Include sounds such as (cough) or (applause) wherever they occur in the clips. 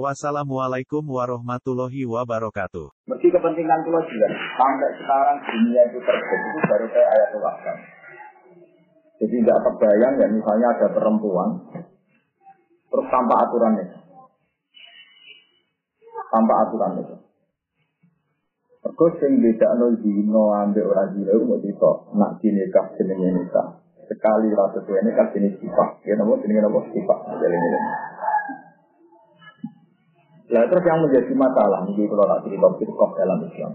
Wassalamualaikum warahmatullahi wabarakatuh. Mesti kepentingan kula juga. Sampai sekarang dunia itu itu baru saya ayat Tuhan. Jadi nggak terbayang ya misalnya ada perempuan terus tanpa aturan itu. Tanpa aturan itu. Terus yang beda no zino ambil orang zino mau itu nak dinikah jenenge nikah. Sekali rasa tuh ini kan jenis sifat. Ya nopo jenis nopo sifat. Jadi ini. Nah terus yang menjadi masalah, ini kalau tak cerita firqah dalam Islam.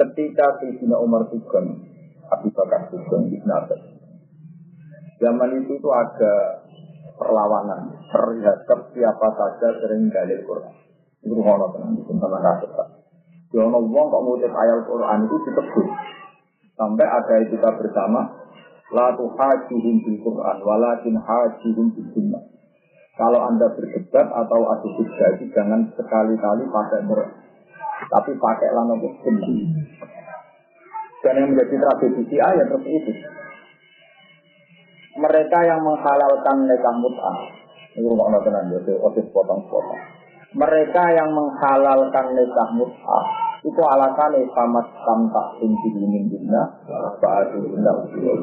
Ketika Sayyidina Umar Sugeng, Abu Bakar Sugeng, Ibn Abbas. Zaman itu tuh ada perlawanan terhadap siapa saja sering dalil Quran. Itu ngono tenang, itu tenang kasus. Ya ono wong kok ngutip ayat Quran itu ditegur. Sampai ada kita bersama, la tuhajihim bil Quran, walakin hajihim bil sunnah. Kalau Anda berdebat atau adu diskusi, jangan sekali-kali pakai ber, tapi pakai lana sendiri. Dan yang menjadi tragedi ayat seperti itu. Mereka yang menghalalkan nikah mut'ah, ini rumah Allah tenang, jadi otis potong-potong. Mereka yang menghalalkan nikah mut'ah, itu alasannya sama tamtak tinggi ini dunia, ba'adu unda ujur.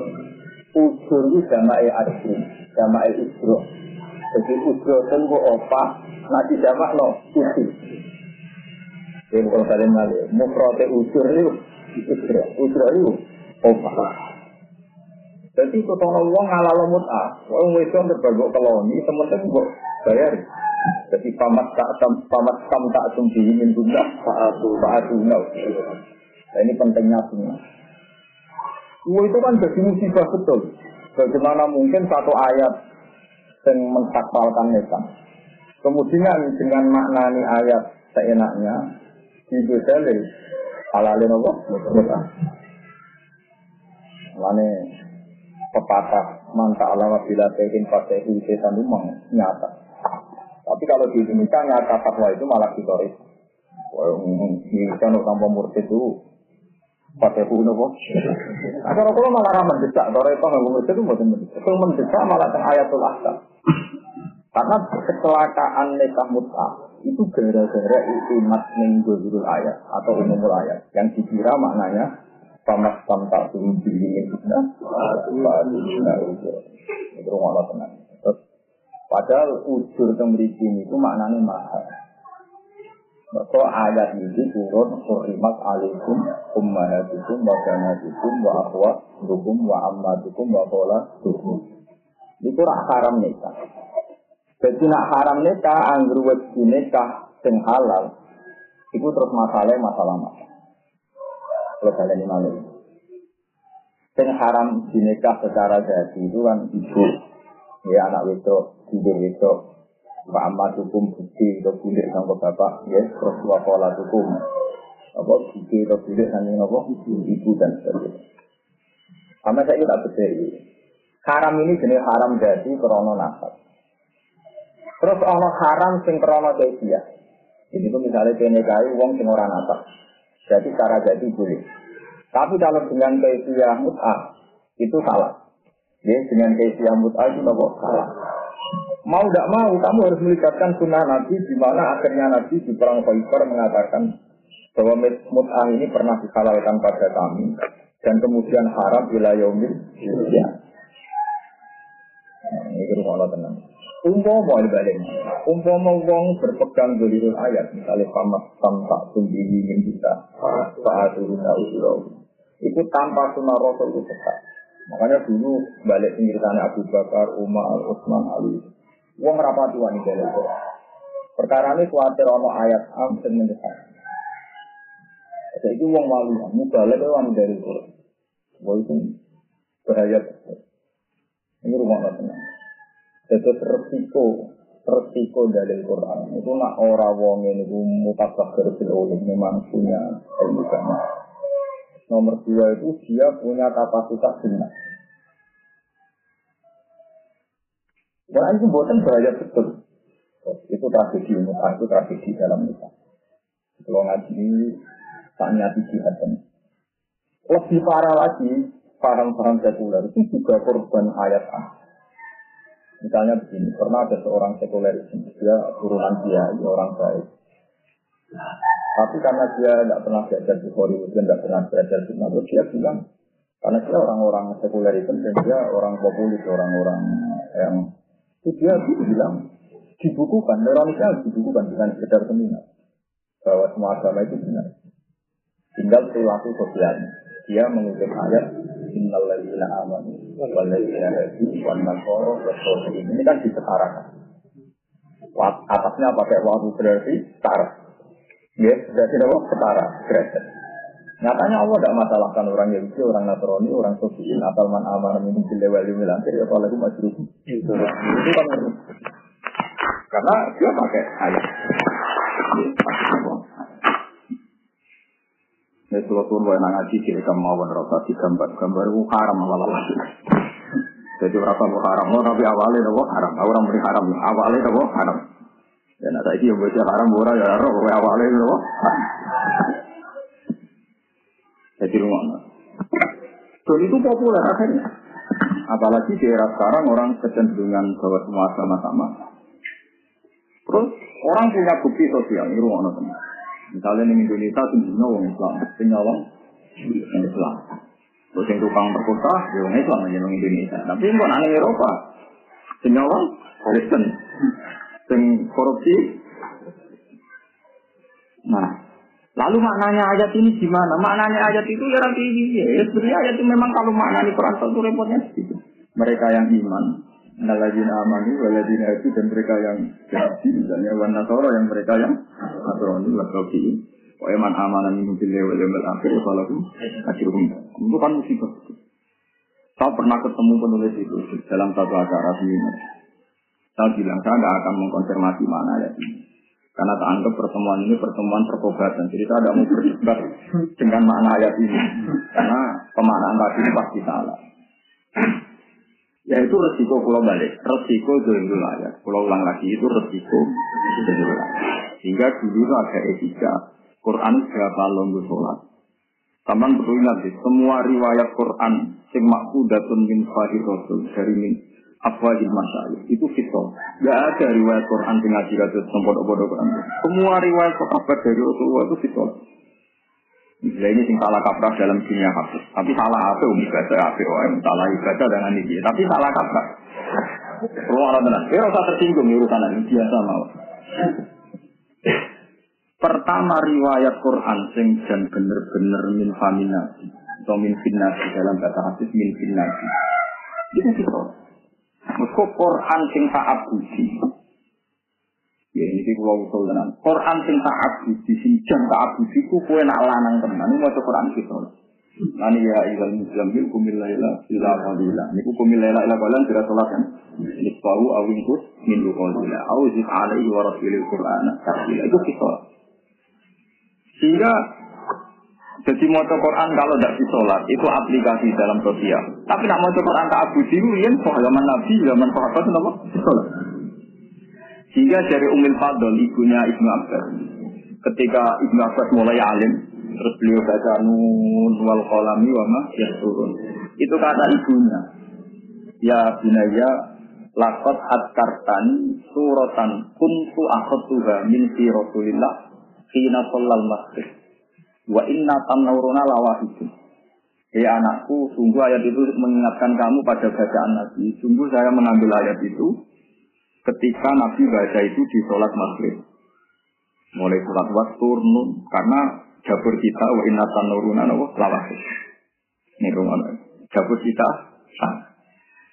Itu jama'i adrim, jama'i ujur. Jadi ujur itu opa, nanti jamak no, ujur. Jadi kalau kalian ngalih, mufrote ujur itu, ujur itu opa. Jadi ketemu uang ngalalo mut'ah, uang wedon terbagok keloni, temen-temen kok bayar. Jadi pamat tak pamat tam tak sumbi ingin guna saatu saatu nah. ini pentingnya semua. Wah itu kan jadi musibah betul. Bagaimana mungkin satu ayat yang mensakpalkan nikah. Kemudian dengan maknani ayat seenaknya dibedali halalin apa? Mut'ah. Lane pepatah manta alama bila tehin pakai setan memang nyata. Tapi kalau di Indonesia nyata fatwa itu malah ditoris. Ini kan tanpa murtid itu pakai buku nopo. Agar kalau malah ramah desak, kalau itu nggak murtid itu mendesak. Itu mendesak malah ayatul ahkam. Karena kecelakaan nikah mut'ah itu gara-gara imat minggu ayat atau umumul ayat yang dikira maknanya pamas tamtak turun diri ini nah, itu rumah tenang. Padahal ujur temriki itu maknanya mahal. Maka ayat ini turun Hurimat alaikum ummahatukum wa banatukum wa akhwatukum wa ammatukum wa dukum. Itu rak haram nikah. Jadi nak haram nikah, anggur wajib nikah sing halal, itu terus masalah masalah. Kalau kalian ini malah Sing haram dinikah secara jadi itu kan ibu, ya anak wedok, tidur wedok, Pak Ahmad hukum bukti atau bulik sama bapak, ya terus wakola hukum apa bukti atau bulik sama apa ibu dan sebagainya. Sama saya tak berdiri. Haram ini jenis haram jadi krono nasab. Terus ono haram sing krono dia. Ini tuh misalnya PNKI uang sing ora nasab. Jadi cara jadi boleh. Tapi kalau dengan kaifiah mut'ah itu salah. Ya, dengan kaifiah mut'ah itu nopo salah. Mau tidak mau, kamu harus melibatkan sunnah Nabi di mana akhirnya Nabi di perang Khaybar mengatakan bahwa mut'ah ini pernah dihalalkan pada kami dan kemudian haram bila yaumil ya. Rumah tenang. Umpama balik, umpama wong berpegang dalilul ayat, misalnya pamat tampak tumbihi min kita, saat uruna usurau. Itu tanpa sunnah Rasul itu tetap. Makanya dulu balik ceritanya Abu Bakar, Umar, Utsman, Ali. Wong rapati wanita itu. Perkara ini khawatir ono ayat am dan mendesak. Jadi wong wali, mubalek wanita itu. Wah itu bahaya. Ini rumah tenang. Jadi resiko resiko dalil Quran itu nak ora wong ini ku mutafakkir fil ulum memang punya ilmu. Nomor dua itu dia punya kapasitas benar. Dan itu buatan bahaya betul. Itu tragedi muka, itu tragedi dalam muka. Kalau ngaji ini, tak niati jihad Lebih parah lagi, paham-paham sekuler itu juga korban ayat A. Misalnya begini, pernah ada seorang sekulerisme, dia turunan dia, orang baik. Tapi karena dia tidak pernah belajar Hollywood, dia tidak pernah belajar mana, dia bilang, karena dia orang-orang sekulerisme dan dia orang populis, orang-orang yang itu dia bilang dibukukan, Indonesia dibukukan dengan sekedar seminar bahwa semua agama itu benar. Tinggal perilaku sosialnya. Dia mengutip ayat Innal Ini kan disetarakan. Atasnya pakai waktu berarti setara. Ya, berarti apa? Setara, derajat. Nyatanya Allah tidak masalahkan orang Yahudi, orang Nasrani, orang Sosial, atau man amanah minum bila wali milantir, ya kalau itu masih Itu kan karena dia pakai ayat. (laughs) Ya kalau tuh mau ngaji jadi kamu mau rasa di gambar itu haram malah. Jadi rasa mau haram, mau tapi awalnya itu haram. Orang beri haram, awalnya itu haram. Dan ada ini yang baca haram, orang ya roh, awalnya itu haram. Jadi rumah. Dan itu populer akhirnya. Apalagi di era sekarang orang kecenderungan bahwa semua sama-sama. Terus orang punya bukti sosial, ini rumah teman. Misalnya di Indonesia tingginya orang Islam, tinggal orang Islam. Terus yang tukang perkosa, ya orang Islam aja orang Indonesia. Tapi kok aneh Eropa, tinggal orang Kristen, yang korupsi. Nah, lalu maknanya ayat ini gimana? Maknanya ayat itu ya nanti ya. Sebenarnya ayat itu memang kalau maknanya Quran itu repotnya gitu. Mereka yang iman, Naladina amanu, waladina itu dan mereka yang jadi misalnya wan nasoro yang mereka yang nasrani wa kafir. Wa iman amana min billahi wal yawmil akhir lakum ajruhum. Itu kan musibah. Saya pernah ketemu penulis itu dalam satu acara seminar. Saya bilang saya tidak akan mengkonfirmasi mana ya ini. Karena tak anggap pertemuan ini pertemuan perkobatan. Jadi saya tidak mau berdebat dengan makna ayat ini. Karena pemaknaan tadi pasti salah. Ya itu resiko pulau balik, resiko dulu ayat. Pulau ulang lagi itu resiko dulu Sehingga dulu ada etika. Quran berapa longgo sholat. Taman perlu ingat semua riwayat Quran sing maksudatun min rasul dari min afwahil masyayikh itu fitol. Gak ada riwayat Quran sing ngaji kados bodoh Quran. Semua riwayat sahabat dari Rasulullah itu fitol. Nah ini sing salah kaprah dalam dunia hafid. Tapi salah apa um ibadah apa om salah ibadah dengan ini. Tapi salah kaprah. Perlu orang tenang. Dia rasa tersinggung urusan ini biasa mau. Pertama riwayat Quran sing dan bener-bener min faminasi atau min finnasi dalam kata hadis min finnasi. Itu sih Meskipun Quran sing tak abudi, Ya ini kalau usul tenan. Quran sing tak abudi, sing jam tak abudi ku kue nak lanang tenan. Mau Quran kita. Nani ya ilal muslim bil laila ila qalila. Niku kumil laila ila qalila tidak salat kan. Nisfahu awin kut min qalila. Au zid alaihi wa rasulil Qur'an. Itu kita. Sehingga jadi mau Quran kalau tidak di sholat itu aplikasi dalam sosial. Tapi nak mau Quran tak abudi itu yang zaman Nabi, zaman sahabat apa? Sehingga dari Umil Fadl, ibunya Ibnu Abbas, ketika Ibnu Abbas mulai alim, terus beliau baca nun wal kolami wama ya turun. Itu kata ibunya, ya binaya lakot adkartani suratan kuntu akhutuha min fi rasulillah hina sallal masjid wa inna tamnauruna lawahidu Ya anakku, sungguh ayat itu mengingatkan kamu pada bacaan Nabi. Sungguh saya mengambil ayat itu ketika Nabi baca itu di sholat maghrib. Mulai sholat waktu nun karena dapur kita wa inna tanuruna wa lawah. Ini rumah dapur kita sah.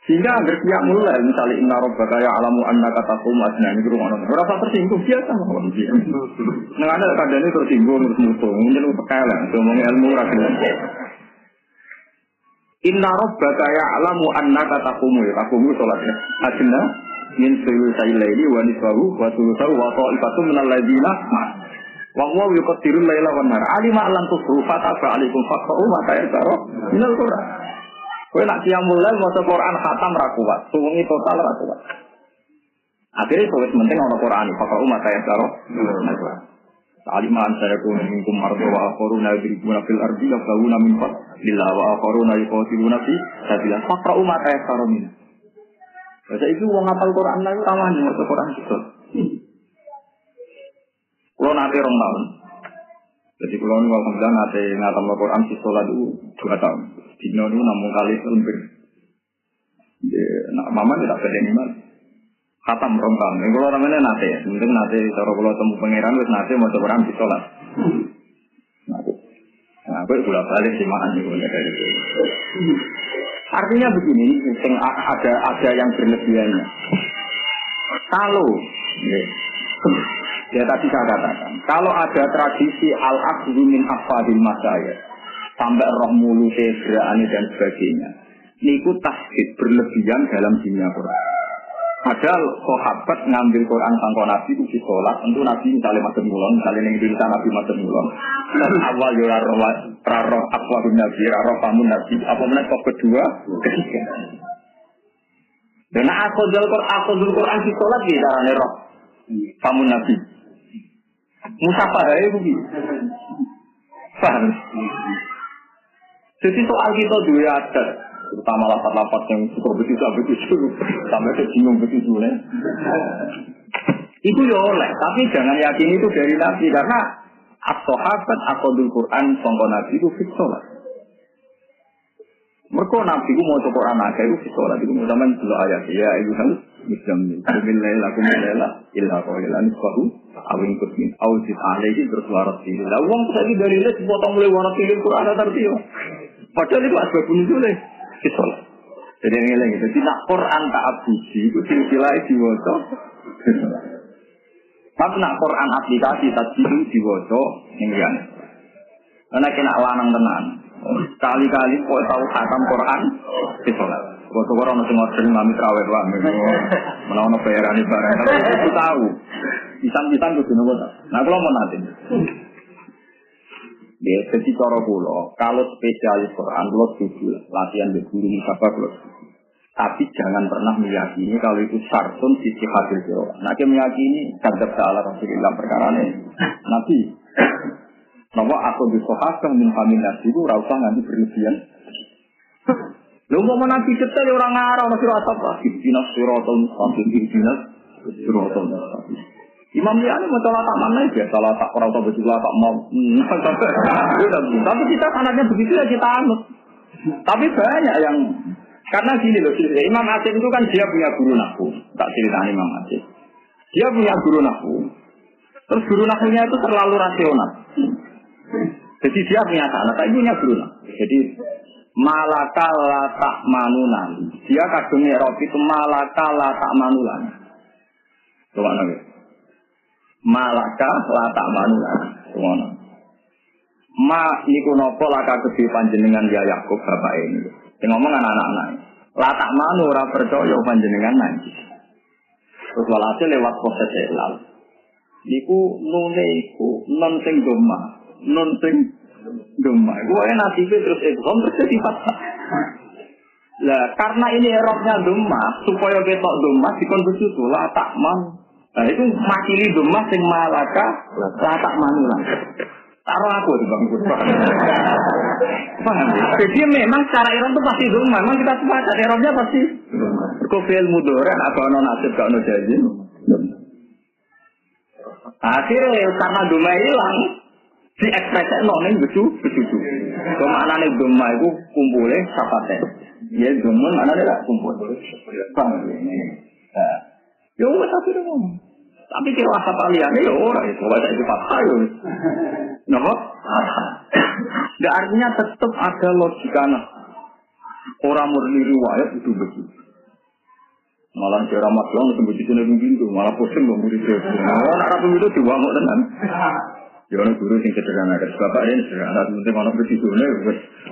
Sehingga agar dia mulai misalnya inna robbaka ya alamu anna katakum asna ini rumah orang berapa tersinggung biasa mawon dia. Nah ada kadang tersinggung terus musuh mungkin pekelan ngomong ilmu rakyat. Inna robbaka ya alamu anna katakum ya takumu sholatnya asna min sulusai laili wa nisbahu wa sulusahu wa ta'ifatu minal ladina ma. Wa huwa yuqaddiru laila wan nahar. Alima lan tusru fataba alaikum faqra'u ma tayassara minal Qur'an. Kowe nak qiyamul lail maca Quran khatam ra kuat, suwengi total ra kuat. Akhirnya tulis penting ana Quran, faqra'u ma tayassara minal Qur'an. Alima an sayakun minkum mardu wa akharuna yadribuna fil ardi yabghuna min fadlillah wa akharuna yuqatiluna fi sabilillah. Faqra'u ma tayassara minal Baca itu uang hafal Quran lagi ramah nih waktu Quran itu. Kalau nanti rong tahun. Jadi kalau nih alhamdulillah nanti ngatam Quran di sholat itu dua tahun. Dino itu namun kali sempir. Nah, mama tidak beda nih mas. Khatam rong tahun. Ini kalau namanya ya. Mungkin nanti cara kalau temu pangeran wis nanti mau Quran di sholat. Nah, aku bolak balik sih makan nih itu. Artinya begini, ada ada yang berlebihannya. Kalau ya tadi saya katakan, kalau ada tradisi al akhdhu min afadil masaya sampai roh mulu dan sebagainya, niku tasbih berlebihan dalam dunia Quran. Padahal sahabat ngambil Quran sangko Nabi di sholat, tentu Nabi misalnya macam mulon, misalnya yang cerita Nabi macam mulon. Dan awal yo raro raro apa Nabi, raro pamun Nabi, apa mana kok kedua, ketiga. Dan aku jual Quran, aku jual Quran di sholat di darahnya roh, pamun Nabi. Musafah ya itu Paham? Jadi soal kita dua adat, terutama lapat-lapat yang suka begitu begitu sampai kesinggung begitu nih. Itu ya oleh, tapi jangan yakin itu dari Nabi karena as-sahabat akodul Quran sangka Nabi itu fitolah. Mereka Nabi itu mau Quran aja itu fitolah itu zaman dulu ayat ya ibu kan lela kumin lela illa qawila nisbahu awin kutmin awzid alaihi terus. Lah uang tadi dari les potong mulai warat Quran ada arti Padahal itu asbab nuzulnya sholat. Jadi ini lagi, jadi nak Quran tak abuji, itu silsilah diwaca. Tapi nak Quran aplikasi tadi itu diwaca ini kan. Karena kena lanang tenan. Kali-kali kok tahu khatam Quran di sholat. Waktu orang masih ngobrol mami terawih wah, menawan bayaran barang. Tapi itu tahu. Isan-isan kudu nopo. Nah kalau mau nanti. Ya, jadi cara kalau spesialis Quran, kula setuju latihan di guru musabah kula. Tapi jangan pernah meyakini kalau itu sarsun sisi hasil jawa. Nah, kita meyakini kadzab ta'ala Rasulullah perkara ini. Nanti, Nama aku di sohasah min kami nasi itu rasa nanti berlebihan. Lu mau nanti detail orang ngarang masih rasa apa? Ibtinas sirotol mustaqim, ibtinas sirotol mustaqim. Imam Liani mau salah tak mana ya, salah tak orang tahu betul tak mau. (laughs) Tapi kita anaknya begitu ya kita anut. Tapi banyak yang karena gini loh, Imam Asim itu kan dia punya guru nahu. Tak cerita Imam Asim. Dia punya guru nahu. Terus guru nahunya itu terlalu rasional. Jadi dia punya anak, tapi punya guru nahu. Jadi malaka la tak manunan. Dia kadungnya Robi itu malaka la tak manulan. Coba nanti malaka la tak manulan. Ngono. Ma niku napa laka gede panjenengan ya Yakub bapak ini. Sing ngomong anak-anak. La tak manu ora percaya panjenengan nanti. Terus walhasil lewat proses elal. Niku nune iku non sing doma, non sing doma. Iku wae nasibe terus ikhom terus jadi. Lah karena ini eroknya doma, supaya ketok doma dikon begitu la tak man. Nah itu makili doma sing malaka la tak manulah. Taruh aku di bang Paham? Jadi memang secara Iran itu pasti doma. Memang kita sepakat Eropnya pasti. Kofil mudoran atau non nasib gak non jazim. Akhirnya karena doma hilang, si ekspresi noning becu becu. Ke mana nih doma itu kumpulnya sapatnya. Ya doma mana dia kumpul. Paham? Ya udah tapi dong. Tapi kira rasa kalian ya orang itu baca itu patah ya. Nopo? Nah, artinya tetap ada logika nah. Orang murni riwayat itu begitu. Malah cara masalah itu begitu nih begitu, malah pusing dong murid itu. Anak rapi itu diwangok tenan. Ya orang guru sing sederhana kan bapak ini sederhana, penting orang begitu nih,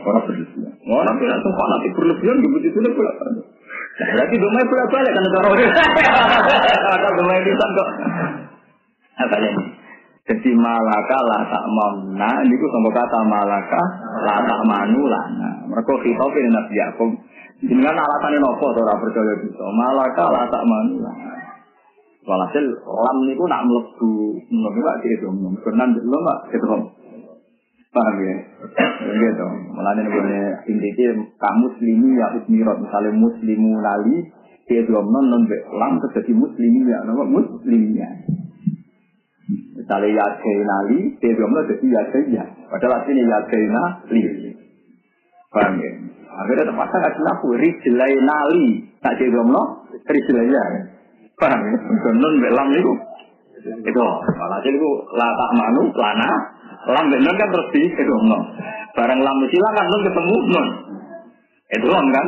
orang begitu. Orang tidak sempat nanti berlebihan begitu pula. Nah, berarti domai bolak balik kan cara Kalau (laughs) domai bisa kok. Apa ini? Jadi malaka la tak mamna, ini ku sama kata malaka la tak manu lana. Mereka khitab ini Nabi Yaakob. Dengan alasannya nopo, orang percaya bisa. Malaka la tak manu lana. Walhasil lam niku nak mlebu mlebu gak gitu. Kenan dulu mak gitu. Paham ya? Gitu. Mulane ngene inti kamu muslimi ya usmirat misalnya muslimu lali dia belum non lam terjadi muslimi ya nama muslimnya. Misalnya ya nali dia belum non jadi ya ya. Padahal aslinya ya li. Paham ya? Akhirnya terpaksa ngasih laku rijlai nali. Tak jadi belum non rijlai ya. Paham ya? Nun belam itu. Itu. Walhasil itu latah manu, lana. Lam belam kan terus di itu. No. Barang lam silang kan nun ketemu nun. Itu lam kan.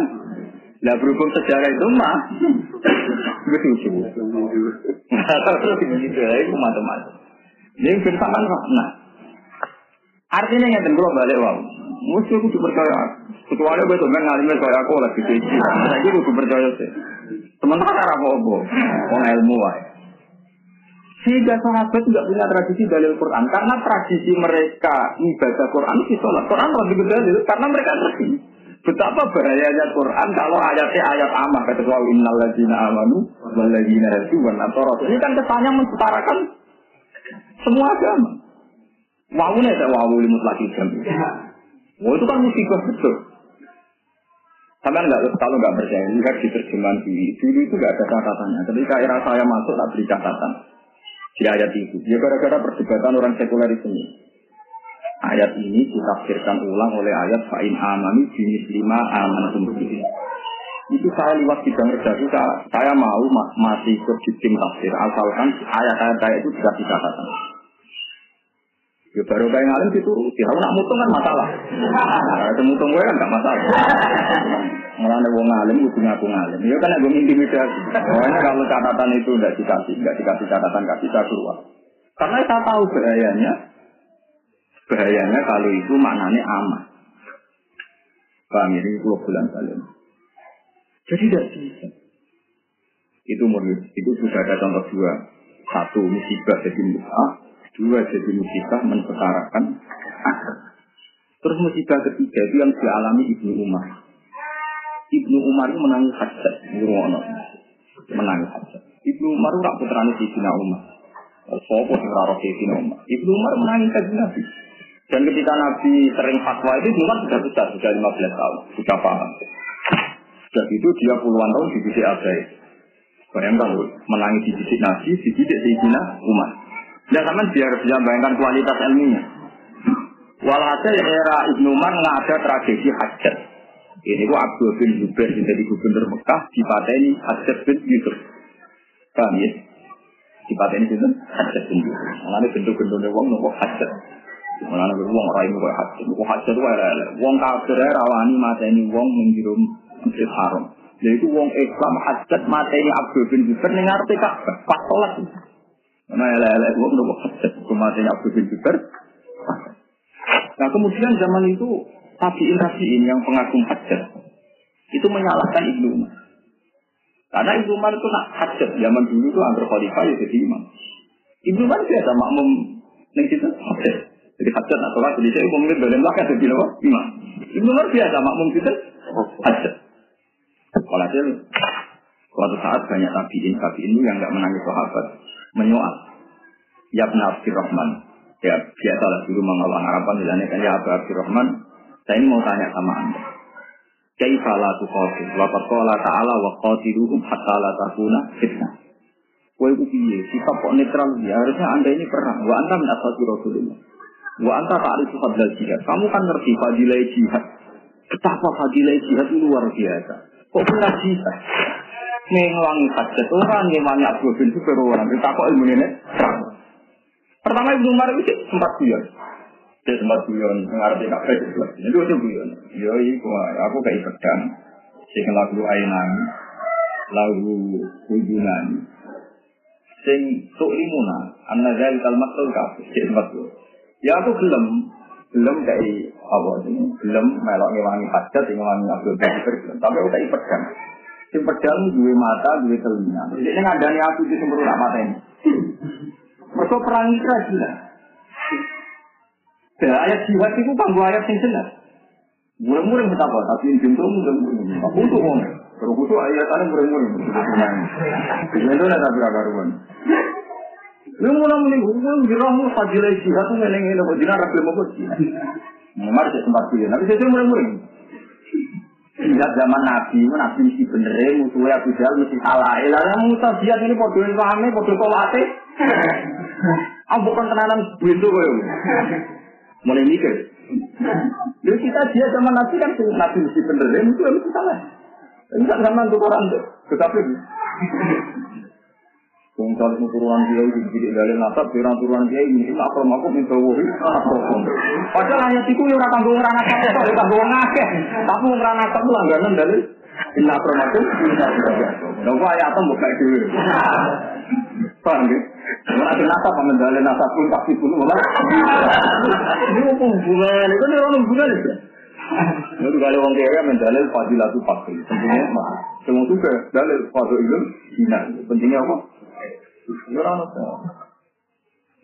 Nah berhubung sejarah itu mah. Begitu. Terus begitu. Itu macam-macam. Ini bersamaan nah. Artinya yang tentu balik wow. Musuh itu percaya. Kecuali gue tuh ngalimnya kayak aku lagi kecil. Nah, itu percaya sih. Sementara apa-apa, orang ilmu wae. Sehingga sahabat tidak punya tradisi dalil Quran karena tradisi mereka ibadah Quran itu sholat. Quran lebih berdalil karena mereka ngerti betapa bahayanya Quran kalau ayatnya ayat amah kata Allah innal ladzina amanu wal ladzina hadu Ini kan kesannya mensetarakan semua agama. Wawune tak wawu limut lagi jam. Wah itu kan musibah betul. Sama nggak kalau nggak percaya lihat di terjemahan dulu. Dulu itu nggak ada catatannya. Ketika era saya masuk tak beri catatan di ayat itu. Ya gara-gara perdebatan orang sekuler ini. Ayat ini ditafsirkan ulang oleh ayat fa'in amani jenis lima aman sumberjini. Itu saya lewat bidang redaksi, saya mau masih ikut di tim tafsir, asalkan ayat-ayat itu dikasih catatan. Ya baru kayak ngalim dituruti. Kalau nak mutung kan masalah. (laughs) Nah, itu mutung gue kan gak masalah. Mulanya wong ngalim itu ngaku ngalim. Ya kan gue intimidasi. Pokoknya kalau catatan itu tidak dikasih, tidak dikasih catatan kasih saya keluar. Karena saya tahu bahayanya. Bahayanya kalau itu maknanya aman. Paham ya? ini bulan kalian. Jadi tidak bisa. Itu menurut itu sudah ada contoh dua. Satu musibah jadi musibah Dua jadi musibah mensetarakan. Terus musibah ketiga itu yang dialami Ibnu Umar. Ibnu Umar itu menangis hajat. Menangis hajat. Ibnu Umar itu putrane Sayyidina Umar. Sopo sing Sayyidina Umar. Ibnu Umar menangis kajian Nabi. Dan ketika Nabi sering fatwa itu, Ibnu Umar sudah besar, sudah 15 tahun, sudah paham. Sejak itu dia puluhan tahun di dididik abai. Bayangkan menangis di dididik Nabi, dididik Sayyidina Umar. Ya sama biar bisa bayangkan kualitas ilminya. Walhasil era Ibnu Umar nggak ada tragedi hajat. Ini gua Abdul bin Zubair yang jadi gubernur Mekah di ini hajat bin Yusuf. Paham ya? Di ini itu hajat bin Yusuf. Mengenai bentuk-bentuknya uang nopo hajat. Mengenai uang orang ini kayak hajat. Nopo hajat itu ada uang kafir rawani mata ini uang menghirum masjid haram. Islam hajat mata ini Abdul bin Zubair nengarti kak pas elek-elek gue menurut hajat kematian Abu bin Jubair. Nah kemudian zaman itu tabiin tabiin yang pengagum hajat itu menyalahkan Ibnu Umar. Karena Ibnu Umar itu nak hajat zaman dulu itu antar khalifah ya jadi imam. Ibnu Umar biasa makmum neng situ hajat. Jadi hajat atau sholat jadi saya umumnya dalam belakang jadi apa? Imam. Ibnu Umar biasa makmum situ hajat. Walhasil suatu saat banyak tabiin tabiin itu yang nggak menangis sahabat menyoal. Ya Abdul Rahman. Ya biasalah dulu mengawal harapan misalnya kan ya Rahman. Saya ini mau tanya sama anda. Kaifa la tuqatil wa qad qala ta'ala wa qatiluhum hatta la takuna fitnah. Kowe iku piye? Sikap kok netral ya harusnya anda ini perang. Wa anta min ashabi Rasulullah. Wa anta ta'rifu fadlal jihad. Kamu kan ngerti fadilah jihad. Betapa fadilah jihad itu luar biasa. Kok pernah jihad? ngewangi hajat orang ngewangi Abu bin Zubair orang kita kok ilmu ini pertama Ibnu Umar itu sempat guyon dia sempat guyon mengarti kafe itu itu guyon yo iku aku kayak pedang sing lagu ainan lagu hubungan sing tuk limuna anna zal kalmat tul kafe guyon ya aku gelem gelem kayak apa sih gelem melok ngewangi hajat ngewangi bin Zubair tapi aku kayak pedang Sing pedang duwe mata, duwe telinga. Jadi ini ngadani aku di sumber tak mateni. Mereka perang Isra jelas. Ya, ayat jihad itu kanggo ayat sing jelas. Murah-murah betapa, tapi ini pintu murah-murah. Aku tuh ngomong. Kalau kutu ayat ada. Itu tapi karuan. Lu mulai muni hukum dirahmu fadilah jihad tuh ngeleng ngeleng kok mau jihad. Memang ada tempat pilih, tapi saya murah-murah. Jihad zaman Nabi, Nabi mesti bener, musuhnya Abu Jahal mesti salah. Elah, musuh jihad ini podoin pahami, podo kolate. Aku bukan tenanan begitu kok. Mulai mikir. Lalu kita dia zaman Nabi kan Nabi mesti bener, musuh mesti salah. Ini kan zaman untuk orang tuh, tetapi Wong salih turunan dia itu jadi dalil nasab, turunan turunan dia ini tak perlu aku minta wuri. Padahal ayat itu yang orang gue ngerana nasab, ya kanggo wong akeh. Tapi ngerana nasab langganan dalil. Inna permatu, inna permatu. Nopo ayat itu buka dulu. Paham ya? Kalau ada nasab, dalil nasab pun pasti pun malah. Ini apa hubungan? Itu kan orang hubungan itu. Itu kalau wong kaya mendalil fadilatu fakir. Tentunya mah. Semua juga dalil fadil ilmu. Pentingnya apa? Ora ono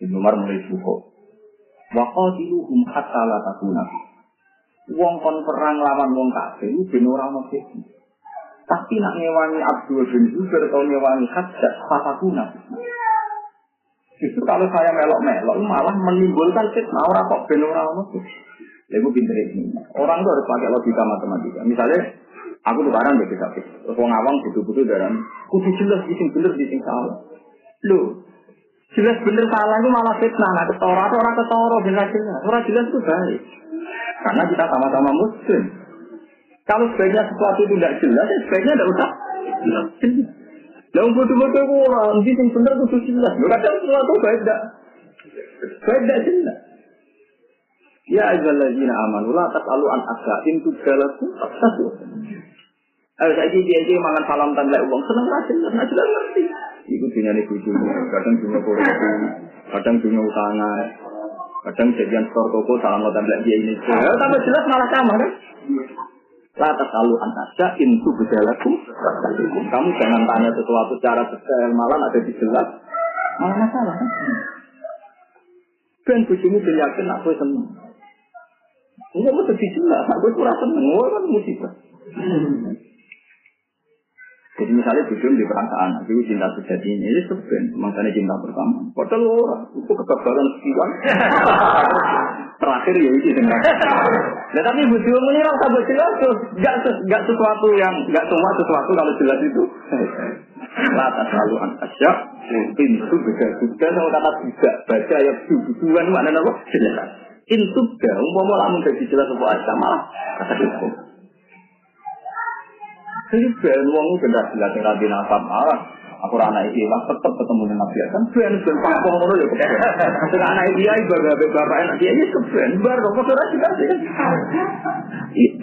Ibnu Umar mulai suko. Wa qatiluhum hatta la takuna. Wong kon perang lawan wong kafir ben ora ono Tapi nak ngewangi Abdul bin Zubair atau ngewangi Hajjah fatakuna. Justru kalau saya melok-melok malah menimbulkan fitnah orang kok ben ora ono Lalu pinter ini. Orang itu harus pakai logika matematika. Misalnya, aku tuh barang bagi sakit. Terus wong awang butuh-butuh dalam kudu jelas di sini bener di sini salah. Loh, jelas bener salah itu malah fitnah. Nah, ketora atau orang ketora, jelas jelas. Orang jelas itu baik. Karena kita sama-sama muslim. Kalau sebaiknya sesuatu itu tidak jelas, ya sebaiknya tidak usah. Yang bodoh-bodoh itu orang, di sini bener itu jelas. Kadang sesuatu baik tidak. Baik tidak jelas. Ya ayyuhallazina amanu la tas'alu an asa'in tudalakum fasatu. Ayo saya dia mangan salam tanda uang seneng ra jelas, nah jelas ngerti. Iku dunyane kadang dunia korupsi, kadang dunia utangan, kadang jadian store toko salam tanda dia ini. Ya, tambah jelas malah sama kan? Lata selalu antasya intu berjalaku. Kamu jangan tanya sesuatu secara detail, malah ada di jelas. Malah masalah kan? Dan bujumu ben yakin aku seneng. Enggak mau jadi jelas, aku kurang seneng, kan musibah. Jadi misalnya bujum di perasaan, itu cinta sejatinya, ini sebenarnya, makanya cinta pertama. Padahal orang, itu kegagalan sekian. (laughs) Terakhir ya ini dengan. Nah tapi bujum ini rasa jelas, gak, gak sesuatu yang, gak semua sesuatu kalau jelas itu. (laughs) Lata selalu antasya, pintu beda juga sama kata tidak baca ayat tujuan mana apa jelas. Intu dah, umpama lamun jadi jelas apa aja malah kata hukum. Jadi ben wong benar jelas yang rabi nasab malah aku anak iki lah tetep ketemu dengan Nabi kan ben ben pakong ngono ya kok. Sing anak iki ae bapak bapak enak dia ini keben bar kok ora juga sih.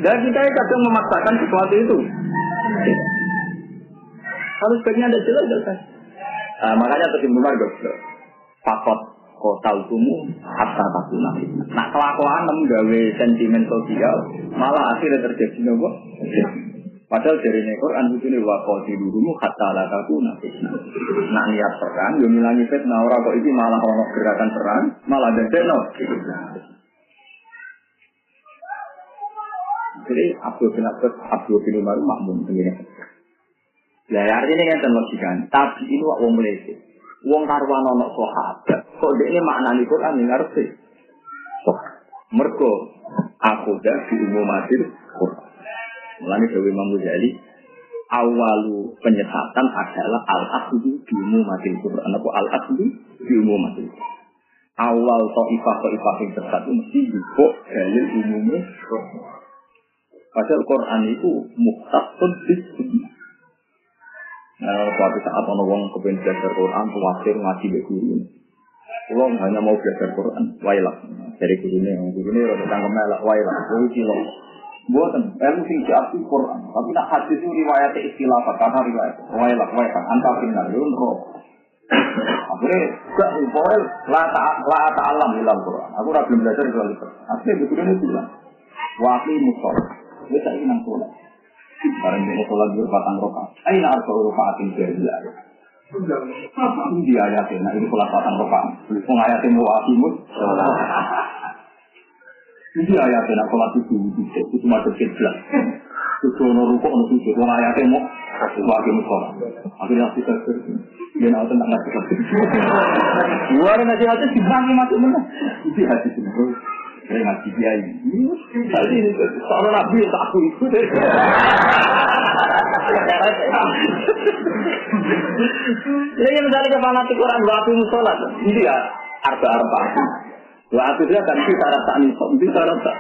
Dan kita kadang memaksakan sesuatu itu. Harus sebaiknya ada jelas jelas. Nah, makanya terus benar dokter. Fakot kota hukumu hatta takuna. Nah kelakuan menggawe sentimen sosial malah akhirnya terjadi nopo. Padahal dari ini Quran itu nih wakau di dulu kata lah kaku Nak niat perang, yo milangi fitnah orang kok ini malah orang gerakan perang, malah ada no. Jadi Abdul bin Abbas, Abdul bin Umar makmum begini. Ya artinya kan logika. Tapi ini wong melete. Wong karwan ono sahabat. Kok dia ini maknani Quran ini ngerti. Mergo aku dah di umum Quran. Mulanya Dewi Imam Ghazali, awalu penyesatan adalah al asli di umum mati Quran. Apa al asli di umum mati Awal to'ifah to'ifah yang sesat itu mesti juga dalil umumnya Padahal Quran itu muhtasun bismillah. Nah, suatu saat orang wong kepen belajar Quran, tuwasir ngaji be guru. Kalau hanya mau belajar Quran, wailah dari gurunya, gurunya rada tangkem melak wailah, kowe cilok. Buatan, ilmu sing diarti Quran. Tapi nak hadis itu riwayat istilah karena riwayat. Wailah, wailah, anta final, yun roh. Akhirnya, gak pokoknya la la ta'alam dalam Quran. Aku udah belum belajar soal itu. Akhirnya begitu ini bilang, wakil musol. Dia tak ingin sholat. Barang ini sholat dua patang rokaat. Ayo nak arba rokaatin berhilah. Ini ayatnya, nah ini sholat patang rokaat. Ini ayatnya mau akimut. Ini ayatnya nak sholat itu itu itu macam kecil. Itu ono rukuk ono sujud. Wong ayatnya mau mau akimut sholat. Akhirnya kita dia nak tentang nasi kopi. Luar nasi hati dibangi masuk mana? Itu hati sendiri. Saya ngaji kiai. Tadi soal nabi tak aku ikut. Jadi misalnya ke fanatik Quran waktu musolat, ini ya arba Waktu dia kan kita rasa nih, itu syarat tak.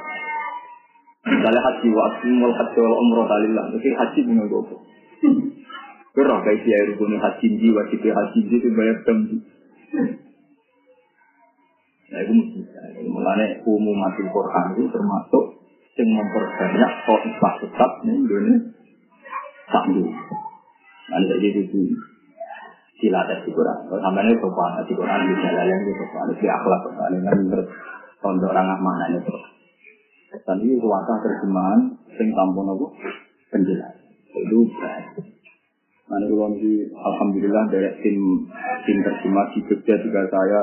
Misalnya haji waktu mau haji wal umroh dalillah, jadi haji punya gopo. Kerah kayak dia rukun haji ji wajib haji ji itu banyak tembi. Nah itu mesti. Mulanya umum mati Quran itu termasuk yang memperbanyak kok tetap nih Indonesia sambil. Nanti jadi itu sila tes di Quran. Sampai ini sopan di Quran di jalan itu sopan di akhlak sopan dengan menurut pondok orang mana itu. Dan ini kuasa terjemahan sing tampun aku penjelas. Itu. Nanti kalau di Alhamdulillah dari tim tim terjemah di Jogja juga saya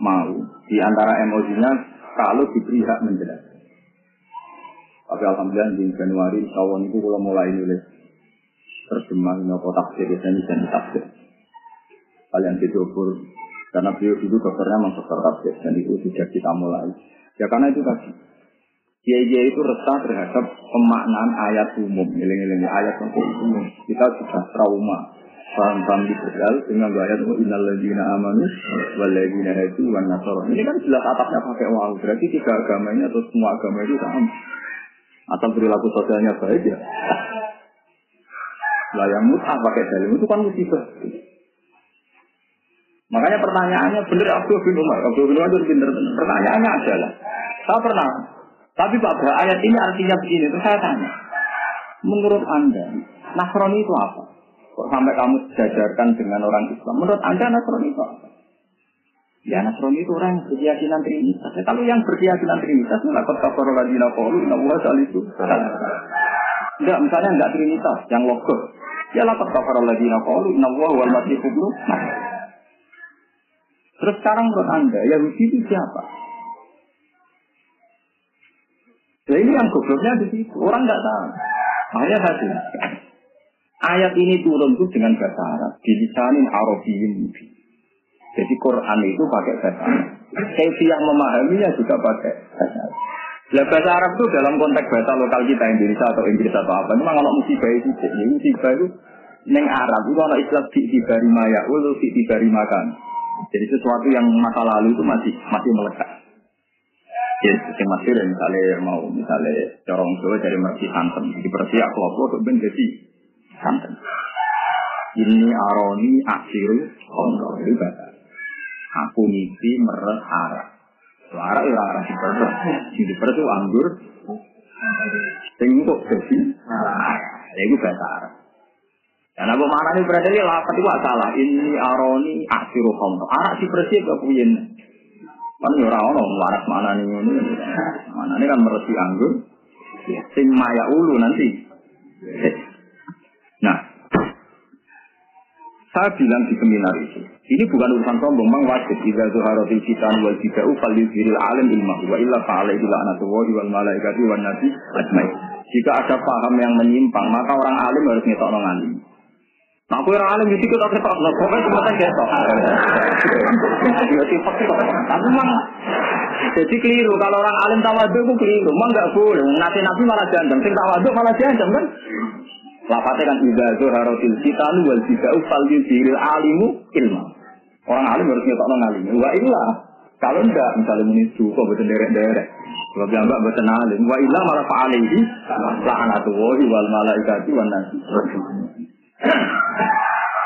mau di antara emosinya kalau diberi hak menjelaskan. Tapi alhamdulillah di Januari tahun itu kalau mulai nulis terjemah nopo tafsir ini dan tafsir. Kalian didobur karena beliau dulu dokternya memang dokter tafsir dan itu sudah kita mulai. Ya karena itu tadi. Kiai itu resah terhadap pemaknaan ayat umum, ngiling-ngiling ayat umum. Kita sudah trauma paham-paham liberal dengan ayat innal ladzina amanu wal ladzina hadu wan nasara. Ini kan jelas atapnya pakai waw. Berarti tiga agama ini atau semua agama itu sama. Atau perilaku sosialnya baik ya. Lah yang mutah pakai dalil itu kan musibah. Makanya pertanyaannya bener Abdul bin Umar. Abdul bin Umar itu bener. Pertanyaannya adalah, saya pernah. Tapi Pak Bra, ayat ini artinya begini. Terus saya tanya, menurut Anda, Nasrani itu apa? Kok sampai kamu jajarkan dengan orang Islam? Menurut Anda Nasrani itu apa? Ya Nasrani itu orang yang berkeyakinan Trinitas. Ya, kalau yang berkeyakinan Trinitas, lakot kafar ladina qalu inna wa salisu. Enggak, misalnya enggak Trinitas, yang logos. Ya lakot kafar ladina qalu inna wa wal masih ibnu Terus sekarang menurut Anda, Yahudi itu siapa? Ini yang gobloknya di situ. Orang nggak tahu. Makanya tadi ayat ini turun itu dengan bahasa Arab, dilisanin Arabiyyin mubin. Jadi Quran itu pakai bahasa Arab. Sesi yang memahaminya juga pakai bahasa Arab. Nah, bahasa Arab itu dalam konteks bahasa lokal kita Indonesia atau Inggris atau apa. Memang kalau musibah itu, ya, musibah itu neng Arab itu kalau istilah di tibari maya, ulu di makan. Jadi sesuatu yang masa lalu itu masih masih melekat. Ya, yang masih dan misalnya mau misalnya corong Jawa dari mersi santen, di persi aku aku ben jadi santen. Ini aroni akhir kontrol itu bahasa. Aku mimpi meret arah. Arah ya arah di perut. Di perut itu anggur. Tengok jadi arah. Itu bahasa. Dan apa mana ini berada di lapat itu salah. Ini aroni akhir kontrol. Arah si persi gak punya. Kan ya ora ono waras mana nih ini. Mana ini kan meresi anggur. Sing maya ulu nanti. Nah, saya bilang di seminar itu, ini bukan urusan sombong, memang wajib. Jika zuharatil kitan wal jida'u fal yuzhiril alim ilmah wa illa fa'alaihi la'natullahi wal malaikati wal nabi ajmain. Jika ada paham yang menyimpang, maka orang alim harus ngetok alim. Nah, aku orang alim itu kita ketok, nah, pokoknya semuanya ketok. Tapi memang jadi keliru. Kalau orang alim tawadu itu keliru. Memang nggak boleh. Nanti nabi malah jandem. Sing tawadu malah jandem kan? Lafate kan idza zuharatil fitanu wal bid'u fal yudhiril alimu ilma. Orang alim harus ngetokno ngalim. Wa illa kalau enggak misalnya menisu kok boten derek-derek. Kalau bilang enggak boten alim. Wa illa malah fa'alaihi la'natullahi wal malaikati wan nasi.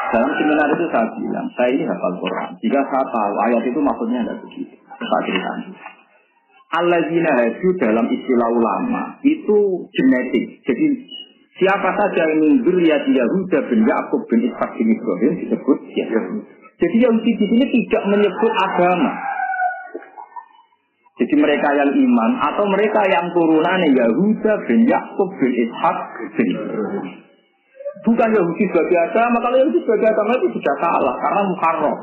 Dalam seminar itu saya bilang, saya ini hafal Quran. Jika saya tahu ayat itu maksudnya ada begitu. Saya ceritakan. Alladzina haju dalam istilah ulama itu genetik. Jadi siapa saja yang mundur ya Yahuda bin Yakub bin Ishak bin Ibrahim disebut ya. Jadi Yahudi di sini tidak menyebut agama. Jadi mereka yang iman atau mereka yang turunannya Yahuda bin Yakub bin Ishak bin Bukan Yahudi sebagai agama, kalau Yahudi sebagai agama itu sudah salah karena muharram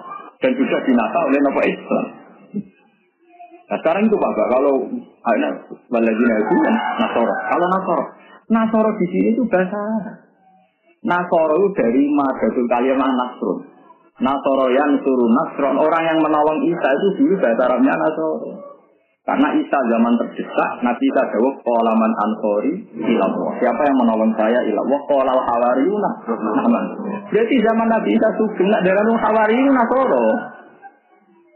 dan juga dinata oleh Nabi Islam. Nah sekarang itu Pak, kalau ada Waladina itu kan Nasoro. Kalau Nasoro, Nasoro di sini itu bahasa Nasoro itu dari Madatul Kalimah Nasrun. Nasoro yang suruh Nasron, orang yang menolong Isa itu dulu bahasa Arabnya Nasoro. Karena Isa zaman terdesak, Nabi Isa jawab, Qolaman ansori ilallah. Siapa yang menolong saya ilallah? Qolal hawariyuna. Berarti zaman Nabi Isa sugeng, nak darah hawariyuna soro.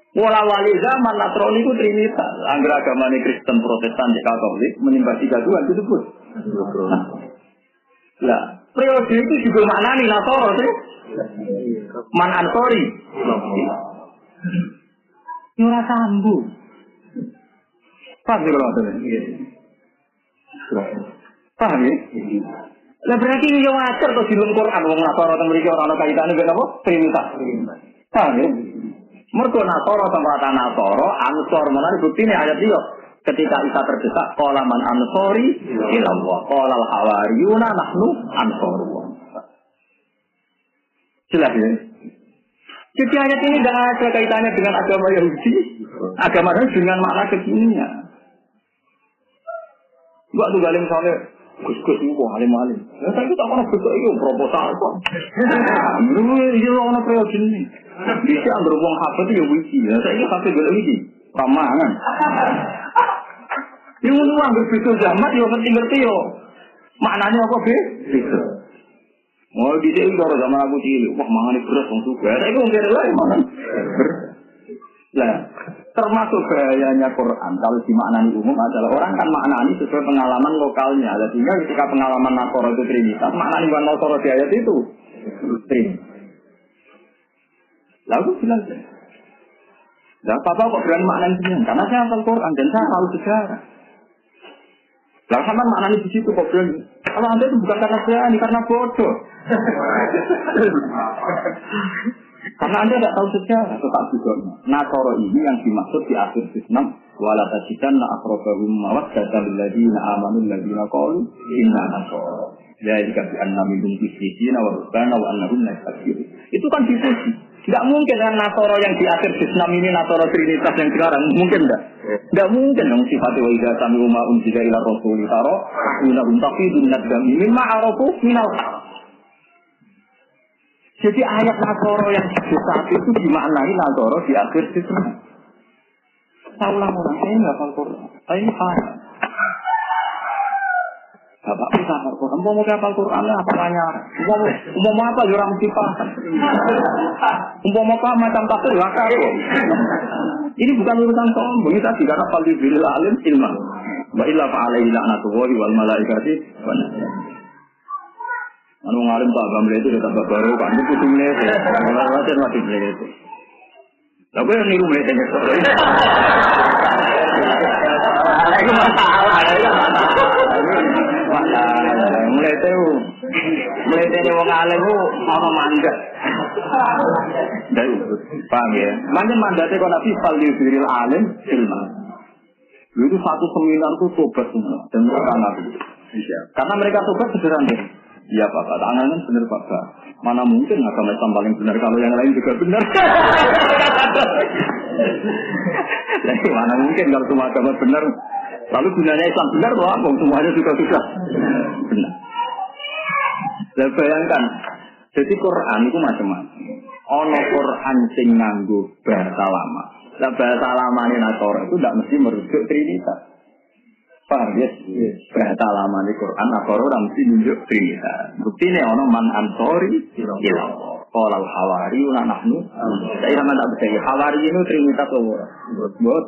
Walau wali zaman Nasrani itu Trinitas. Agama Kristen, Protestan, Katolik menyembah tiga Tuhan itu pun. Nah, periode itu juga maknani Nasoro sih. Man ansori. Ora sambung. Paham ya kalau iya. Paham ya? Lah berarti ini yang wajar tuh di dalam Quran wong Nasara teng mriki ora ana kaitane mek apa? Trinitas. Paham ya? Mergo Nasara tempat Nasara ansor menawa buktine ayat dia ketika Isa terdesak qala man ansori ila Allah qala al hawariyuna nahnu ansorullah. Jelas ya? Jadi ayat ini tidak ada kaitannya dengan agama Yahudi, agama dengan makna kekinian. Gak tuh galing misalnya Gus-gus itu kok alim-alim. Ya saya tak pernah besok itu proposal kok. Dulu iya ono periode ini. Bisa anggar wong hafal itu ya wiki. Ya saya ini hafal golek wiki. Pamangan. Yang ngono anggar besok zaman ya ngerti-ngerti yo. Maknanya apa be? Besok. Mau di sini kalau zaman aku cilik, wah mangan beras wong suka. Saya itu mungkin lah mana. Lah, termasuk bahayanya Quran kalau dimaknani umum adalah orang kan maknani sesuai pengalaman lokalnya. Sehingga ketika pengalaman Nasoro itu Trinitas, maknani bukan Nasoro di ayat itu Trinitas. Lalu bilang, Nah, papa kok berani maknani sini? Karena saya hafal Quran dan saya tahu sejarah. Lah sama maknani di situ kok berani. Kalau anda itu bukan karena berani, karena bodoh. (laughs) Karena Anda tidak tahu sejarah, tetap juga. Nasoro ini yang dimaksud di akhir Islam. Wala tajidan na akrobahum mawat data na amanul ladina qalu inna nasoro. Jadi bi anna minhum qissina wa rubbana wa annahum la Itu kan diskusi. Tidak mungkin kan Nasoro yang di akhir Islam ini Nasoro Trinitas yang sekarang mungkin tidak. Tidak mungkin yang sifatnya wa idza sami umma unzila ila rasuli taro taqidun nadami mimma arafu minal haq. Jadi ayat Nasoro yang saat itu dimaknai Nasoro di akhir situ. Tahu lah orang saya nggak hafal Quran. Saya ini paham. Bapak bisa hafal Quran. Mau mau hafal Quran ya apa tanya? Mau mau apa jurang mesti paham. Mau mau apa macam tafsir ya Ini bukan urusan sombong. Ini tadi karena fali bilil alim ilman. Wa illa fa'alaihi la'natullahi wal malaikati wa Anu ngalim tak gambar itu kita baru kan itu kudu mlete. Ora wajar mati mlete. Lah kowe niru mlete nek sok. Masalah. Masalah. Mlete u. Mlete ne wong alim ku ana mandat. Dari paham ya. Mana mandatnya kok nabi fal yudhiril alim ilmu. Itu satu seminar itu tobat semua dan mereka. Karena mereka tobat sederhana. Iya Bapak, tangan kan benar Bapak. Mana mungkin agama Islam paling benar kalau yang lain juga benar. (laughs) Jadi mana mungkin kalau semua agama benar. Lalu gunanya Islam benar loh, apa? Semuanya juga sudah benar. Dan bayangkan, jadi Quran itu macam-macam. Ono Quran sing nganggo bahasa lama. Nah, bahasa lama ini itu tidak mesti merujuk Trinitas. Paham ya? Bahasa lama di Quran, apa orang mesti nunjuk Trinitas. Bukti ini ono man ansori ilah. Kalau hawari una nahnu. Saya sama tak percaya. Hawari ini Trinitas loh. Buat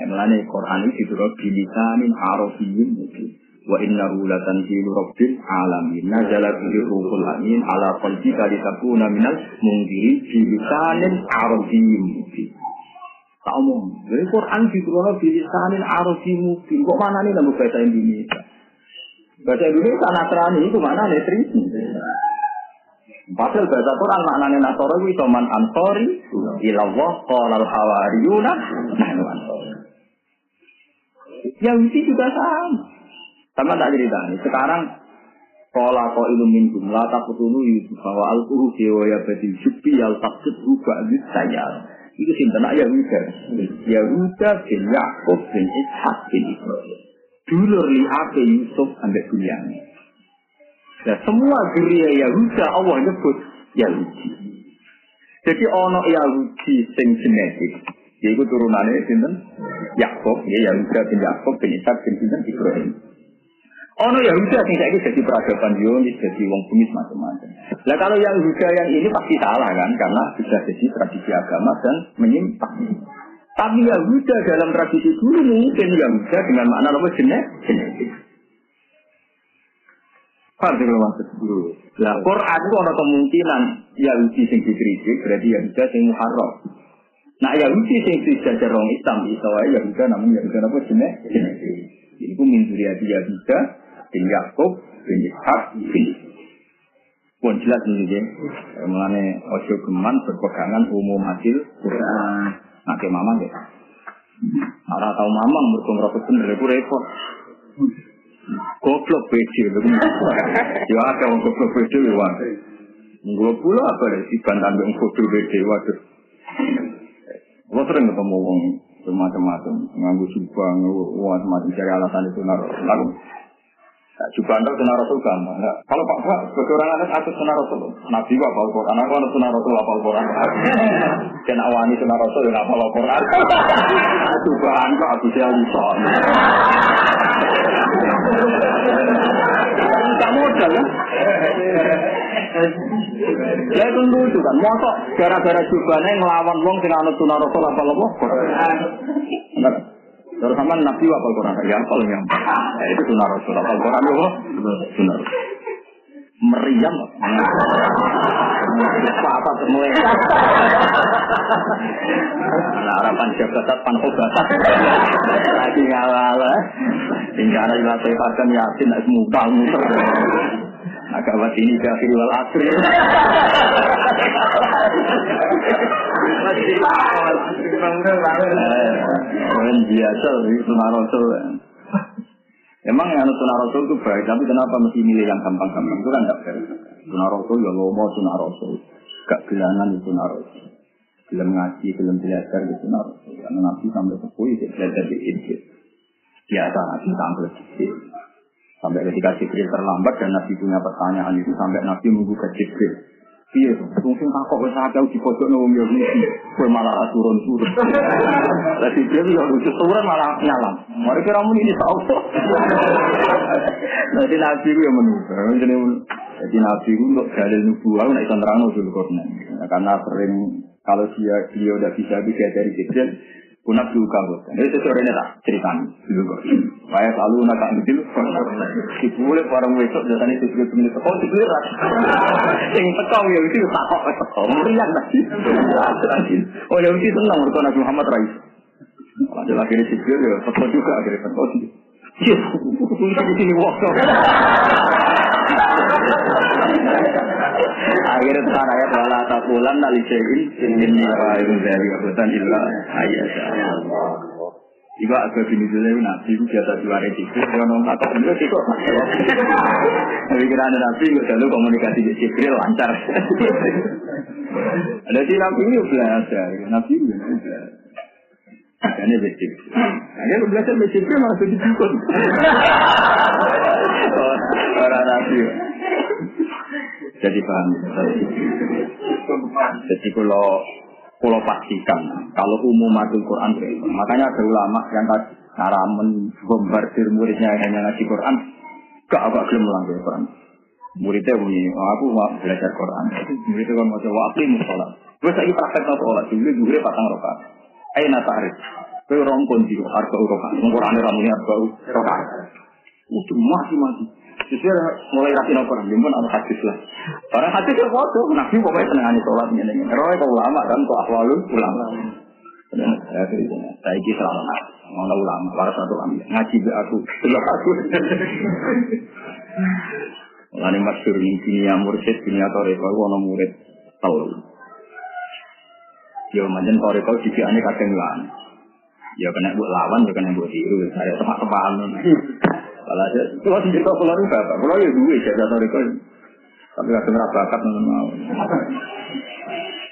Emlane Quran ini diturut bilisanin arafiyyin mungkin. Wa innahu latanzilu rabbil alamin. Nazala bihi ruhul amin ala qalbika litakuna minal mundirin bilisanin arafiyyin mungkin. Tak omong. Jadi Quran diturunkan bilisanin arabi mubin. Kok mana nih nambah bahasa Indonesia? Bahasa Indonesia Nasrani itu mana nih Trisi? Padahal bahasa Quran maknanya Nasoro itu man ansori ilallah qalal hawariyuna nahnu ansori. Yahudi juga sama. Sama tak cerita nih. Sekarang Kala kau ilumin jumlah tak petulu Yusuf bahwa al kuhu dewa ya badi supi al taksud rubah saya. Itu sinten Yahuda. Yahuda bin Yakub bin Ishak bin Ibrahim. Dulur li ape Yusuf ambek Bunyamin. Nah, semua geria Yahuda Allah nyebut Yahudi. Jadi ono Yahudi sing genetik. Yaitu turunannya sinten Yakub, ya Yahuda bin Yakub bin Ishak bin Ibrahim. Ono Yahuda sing saiki jadi peradaban Yunus, jadi wong bumi macam-macam. Nah kalau yang Yahuda yang ini pasti salah kan, karena sudah jadi tradisi agama dan menyimpang. Tapi Yahuda dalam tradisi dulu mungkin Yahuda dengan makna apa jenis genetik. Paham sih kalau maksud dulu. Lah Quran itu ada kemungkinan Yahudi sing dikritik berarti Yahuda sing muharram. Nah Yahudi sing dijajar orang Islam itu Yahuda namanya Yahuda apa jenis genetik. Itu min zuriati Yahuda bin Yakub bin Ishak bin pun jelas ini ya. Mengenai ojo geman berpegangan umum hasil Quran. Nanti mama ya. Arah tahu mama mereka ngerokok bener itu repot. Goblok beda Ya ada yang goblok beda ya wan. Gue pula apa deh si bantan yang goblok beda waduh. Gue sering ketemu wong macam-macam nganggu subang, wah macam cari alasan itu naruh. Lalu Nah, juga anda sunnah rasul gampang. Nah, kalau pak pak sebagai orang anak aku sunnah rasul. Nabi wa apal Quran. Aku anak sunnah rasul apal Quran. (laughs) Kena awani sunnah rasul dan apal Quran. Juga anda aku saya bisa. Tak modal ya. Ya itu lucu kan. Mosok gara-gara jubahnya ngelawan wong sing anut sunnah rasul apal Quran. Terus sama Nabi apa Quran? Ya kalau yang ya, itu sunnah Rasul. Apa Quran itu sunnah Meriam. Apa semua? Nah, harapan jabatan pan obatat. Lagi ngawal. Tinggal ada ilah sefatkan yasin, mutal muter. Agak ini kafir wal asri. Biasa. Emang yang sunnah rasul itu baik, tapi kenapa mesti milih yang gampang-gampang? Itu kan tidak fair. Sunnah rasul ya lomo sunnah rasul. Gak gelanan itu sunnah rasul. Belum ngaji, belum belajar itu sunnah rasul. Karena nabi sampai sepuh itu belajar di Injil. Biasa nabi sampai sedikit. Sampai ketika Jibril terlambat dan Nabi punya pertanyaan itu sampai Nabi ke Jibril. Iya, mungkin takut wis akeh di pojok wong yo iki. Kowe malah turun-turun. (laughs) Lah Jibril yo lucu turun malah nyalam. Mari kira mun ini tau. Jadi Nabi ku yo menunggu. Jadi Nabi ku untuk dalil nubuah nek iso nerangno dulu Karena sering kalau dia dia udah bisa bisa dari Jibril, Kunak juga bos. Ini sesuatu ini tak kok. Saya selalu nak ambil boleh barang besok itu juga punya teko itu berat. Yang teko ya itu tak kok teko. Meriang lagi. Oh ya itu tenang mereka Nabi Muhammad Rais. Ada lagi ini sipir ya teko juga akhirnya teko. Yes, (laughs) di sini waktu. Akhirnya tekan ayat wala takulan nali syai'in inni ra'ayun dari abutan illa ayat. Iku agak bini dulu nabi itu biasa juara itu. Kalau nong itu kok. Tapi kira ada nabi nggak selalu komunikasi di lancar. Ada si nabi itu belajar, nabi itu belajar. Ini basic. Akhirnya belajar basic dukun. (laughs) Orang. Jadi paham. Jadi kalau kalau pastikan kalau umum madul Quran makanya ada ulama yang cara membombardir muridnya yang hanya ngaji Quran gak agak gelem melanggar Quran. Muridnya bunyi oh, aku mau belajar Quran. Muridnya kan mau coba aku mau sholat. Gue saya praktek sholat dulu gue patang rokat ayo nata arif gue rompon di harga rokat Quran ramunya harga rokat itu masih masih Justru mulai rapi nopo nabi pun ada hadis lah. Orang hadis itu foto, nabi pokoknya seneng ani sholat ini. Roy kau ulama kan, kau ahwalul ulama. Saya ini selalu mau ulama, waras satu ulama. Ngaji be aku, sebelah aku. Mulane masyhur ning dunia mursyid dunia toreko ana murid tahu. Yo manjen toreko dikane kadang lan. Ya kena buat lawan, ya kena buat tiru. Saya tepat-tepat. Kalau aja, itu masih cerita pulau bapak. Pulau ya dua, saya tahu itu. Tapi nggak bakat nggak mau.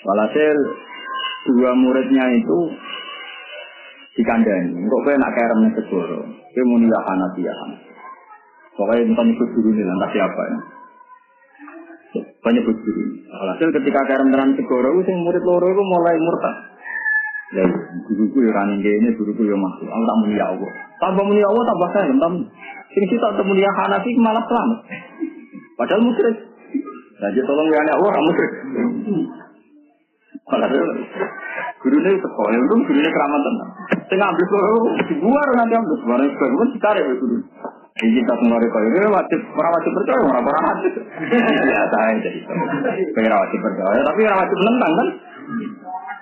Walhasil dua muridnya itu dikandani. Kok kayak nak kerem nih segoro. Kayak mau niat anak dia. Pokoknya entah nyebut guru nih, entah siapa ya. Banyak guru. Walhasil ketika kerem tenan segoro, itu murid loro itu mulai murtad. Ya, guruku ya kan ini, guruku ya masuk. Aku tak muni Allah. Tambah muni Allah tambah saya, tambah. Sini kita tak muni Hanafi malah selamat. Padahal musyrik. Jadi tolong ya Allah, kamu musyrik. Padahal gurunya sekolah, itu gurunya keramat tenang. Saya ngambil suara, dibuar nanti ambil suara, sebagian ditarik ya guru. Ini kita semua rekor ini wajib, orang wajib percaya, orang orang wajib. Ya, saya jadi. Pengen wajib percaya, tapi orang wajib menentang kan?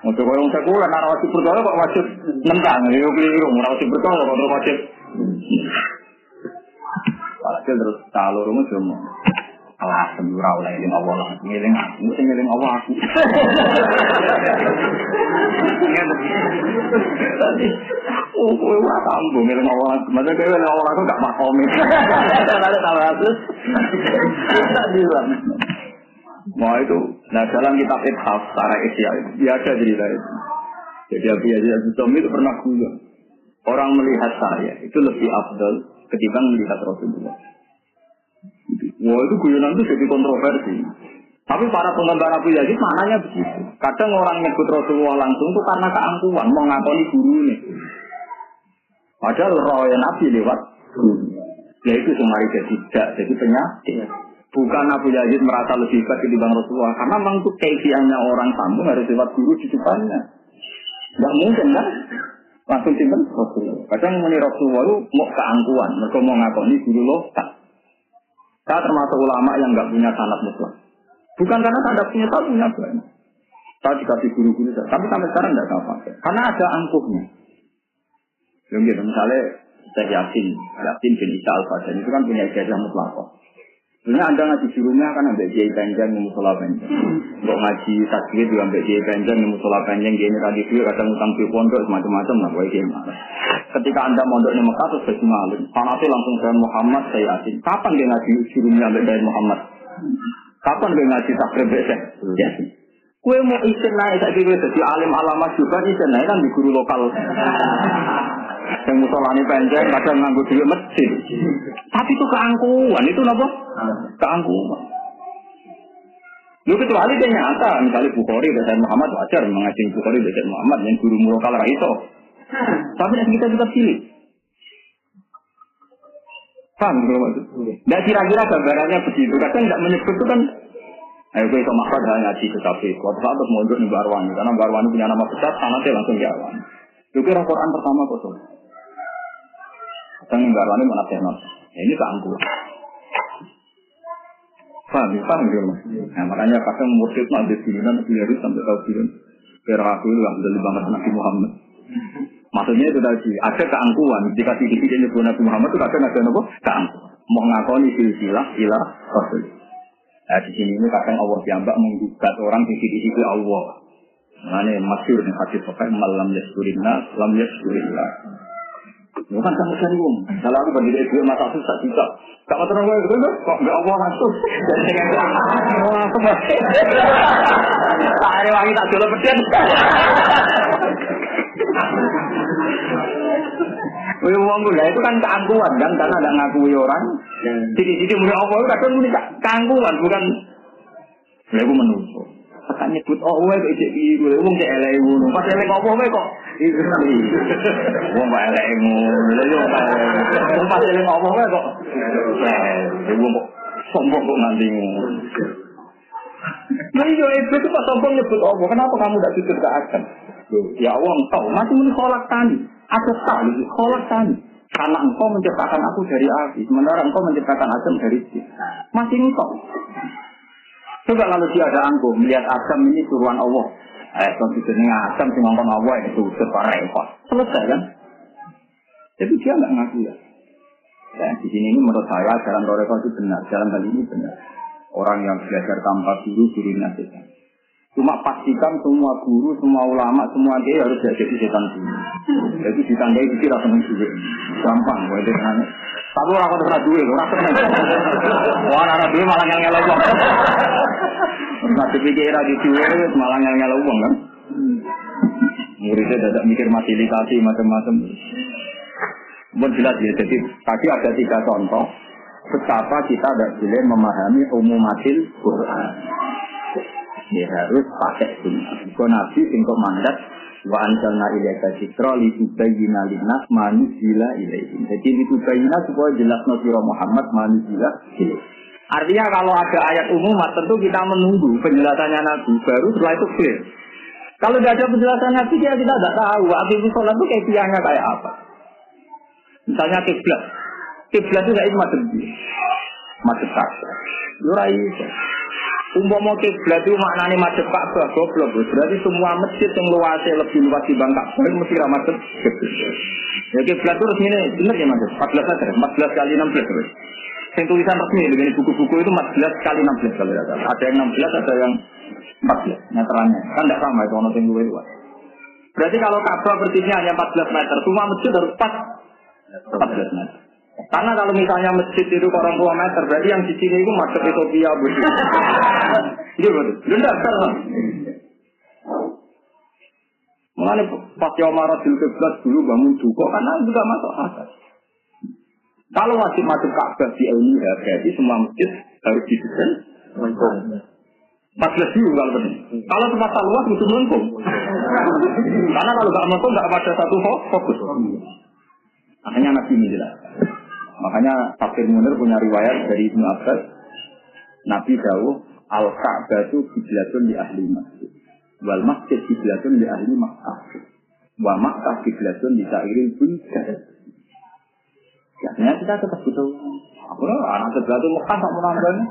Untuk orang sekuler, orang wajib percaya kok wajib nentang. Ini keliru, orang wajib percaya kok orang wajib. Walhasil terus kalau rumah cuma alah sembura oleh eling Allah lah, ngiling aku, mesti ngiling Allah aku. Tadi, oh kowe ora ngiling Allah aku, masa kowe ngiling Allah aku gak makomi. Ada tahu aku. Tak bilang. Mau itu, nah dalam kitab Ithaf, Tara Isya itu, biasa cerita itu. Jadi Abi Yazid Al-Bustami itu pernah bilang, orang melihat saya itu lebih afdal ketimbang melihat Rasulullah. Wah itu guyonan itu jadi kontroversi. Tapi para penggemar Abu Yazid maknanya begitu. Kadang orang nyebut Rasulullah langsung itu karena keangkuhan, mau ngakoni guru ini. Padahal roh Nabi lewat guru. Ya itu semari jadi tidak, jadi penyakit. Bukan Abu Yazid merasa lebih hebat ketimbang Rasulullah. Karena memang itu keifiannya orang sambung harus lewat guru di depannya. Tidak mungkin kan? Langsung simpen Rasulullah. Kadang menurut Rasulullah itu mau keangkuhan. Mereka mau ngakoni guru loh. Saya termasuk ulama yang nggak punya sanat mutlak. Bukan karena tidak punya, saya punya banyak. Saya dikasih guru-guru saya, tapi sampai sekarang tidak saya pakai. Karena ada angkuhnya. Yang gitu, misalnya saya yakin, yakin bin Isa al itu kan punya ijazah mutlak. Sebenarnya anda ngaji gurunya kan ambil jai panjang di musola panjang. Untuk ngaji tasbih juga ambil jai panjang di musola panjang. Gini tadi dia kadang utang di pondok semacam-macam lah. Boleh gimana? Ketika anda mondok di Mekah terus jadi malu. Panasnya langsung dari Muhammad saya yakin. Kapan dia ngaji gurunya ambil dari Muhammad? Kapan dia ngaji takrib besek? Yasin. Kue mau isin naik saya kira jadi alim alamat juga isin naik kan di guru lokal. (laughs) Yang musolani panjang kadang nganggu duit masjid. Tapi itu keangkuhan, itu apa? Keangkuhan. Lu kecuali dia nyata, misalnya Bukhari dan Muhammad wajar mengaji Bukhari dan Muhammad yang guru lokal itu. Tapi nanti kita juga pilih. Paham gitu maksud? Tidak kira-kira gambarannya begitu. Kadang tidak menyebut itu kan Ayo gue sama Ahmad ngaji ke kafe. Suatu saat terus mondok di Barwani karena Barwani punya nama besar, sanatnya langsung jalan. Itu kira Quran pertama kok mana tenar. Ya, ini keangkuhan. Paham, paham gitu mas. Nah, makanya kadang mursyid nanti duluan, nanti sampai tahu duluan. Kira aku itu alhamdulillah banget Nabi Muhammad. Maksudnya itu tadi, ada keangkuhan. Jika sedikit nyebut Nabi Muhammad itu kadang ada apa? Keangkuhan. Mau ngakoni silsilah ilah Rasul. Nah, di sini ini kadang Allah diambak menggugat orang di sisi sisi Allah. Mana masyur nih hadis pakai malam yaskurinna, lam yaskurillah. Bukan sama sekali wong. Kalau aku bagi duit masa juga. Tak mau terang gue gitu kok nggak Allah langsung. Dan dengan Allah langsung. Tak ada wangi tak jual peden. Wih wong gue itu kan keangkuhan kan karena ada ngakui orang. Jadi-jadi mulai Allah itu kadang mulai keangkuhan bukan. Lah aku menunggu. Tekan nyebut oh wae kok iki gue wong cek elek ngono. Pas elek opo wae kok. Wong kok elek ngono. Lha yo wong pas elek opo wae kok. Eh, wong kok sombong kok nganti ngono. Nah iya itu tuh pas sombong nyebut Allah. Kenapa kamu tidak sujud ke Adam? Ya Allah engkau masih muni kolak tani. Aku tahu kolak tani. Karena engkau menciptakan aku dari api, sementara engkau menciptakan Adam dari si. Masih engkau. Coba kalau dia ada angkuh, melihat Adam ini suruhan Allah. Eh, kalau itu ini Adam si ngomong Allah itu sudah repot. Selesai kan? Jadi dia nggak ngaku ya. Dan di sini ini menurut saya jalan Toreko itu benar, jalan kali ini benar. Orang yang belajar tanpa guru, guru nasihat. Cuma pastikan semua guru, semua ulama, semua dia harus jadi setan dulu. Jadi ditandai dikira seneng juga. Gampang, gue itu kan. Tapi orang kau terus duit, orang seneng. Wah, orang duit malah ngel ngel uang. Nggak dipikir lagi duit, malah ngel ngel uang kan. Muridnya tidak mikir fasilitasi macam-macam. Bukan jelas ya, jadi tadi ada tiga contoh betapa kita tidak boleh memahami umum umumatil Quran ya harus pakai sunnah. Kau nabi singkok mandat wa anjalna ilaika li tubayyina linnas manuzila ilaihim. Jadi li tubayyina supaya jelas nasira Muhammad manuzila ilaihim. Artinya kalau ada ayat umum tentu kita menunggu penjelasannya Nabi baru setelah itu clear. Kalau tidak ada penjelasan Nabi ya kita tidak tahu aktivitas sholat itu kayak kayak apa. Misalnya kiblat, kiblat itu kayak macam macam kata. Yurai Umpama itu maknanya madhep Ka'bah goblok. Berarti semua masjid yang luasnya lebih luas di Ka'bah mesti ra madhep Ya kiblat itu resmine bener ya Mas? 14 meter, 14 kali 16 terus. Yang tulisan resmi dengan buku-buku itu 14 kali 16 kalau ada. Ada yang 16, ada yang 14 meterannya. Kan tidak sama itu ono luwih luas. Berarti kalau Ka'bah persisnya hanya 14 meter, semua masjid harus 4 14 meter. Karena kalau misalnya masjid itu orang tua meter, berarti yang di sini itu masuk Ethiopia begitu. Iya betul. Benar kan? Mengenai pas Yomara dulu bangun juga karena juga masuk akal. Kalau masih masuk Ka'bah di ya berarti semua masjid harus didesain belas dulu kalau benar. Kalau tempat luas itu melengkung. Karena kalau nggak melengkung nggak ada satu fokus. Makanya ini jelas. Makanya Tafsir Munir punya riwayat dari Ibnu Abbas, Nabi Dawuh, Al-Ka'bah itu kiblatun di ahli masjid. Wal masjid kiblatun di ahli Makkah. Wa Makkah kiblatun di sa'irin pun Ya, ternyata kita tetap butuh. Aku anak sebelah itu Mekah tak menambahnya.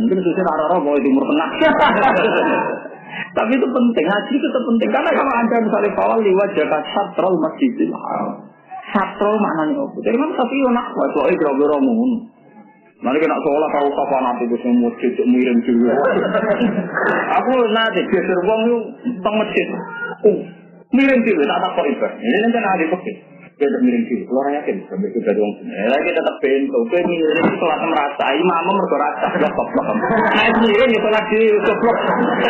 Mungkin susah arah-arah mau timur tengah. (laughs) Tapi itu penting, ngaji itu penting. Karena kalau anda misalnya kawal liwat jaga satrol masjidil haram. Sabtu maknanya apa? Jadi kan tapi yo nak buat soal itu agak ramun. Nanti kena sholat tahu apa nanti gue semua cucu mirim juga. Aku nanti geser uang yuk tang masjid. Uh, mirim juga tak tak kau itu. Ini nanti nanti pergi. Tidak mirim juga. Lo orang yakin sampai kita doang sini. Lagi tetap pintu. Oke mirim sholat merasa. Imam merasa sudah top top. Nanti mirim itu lagi keblok.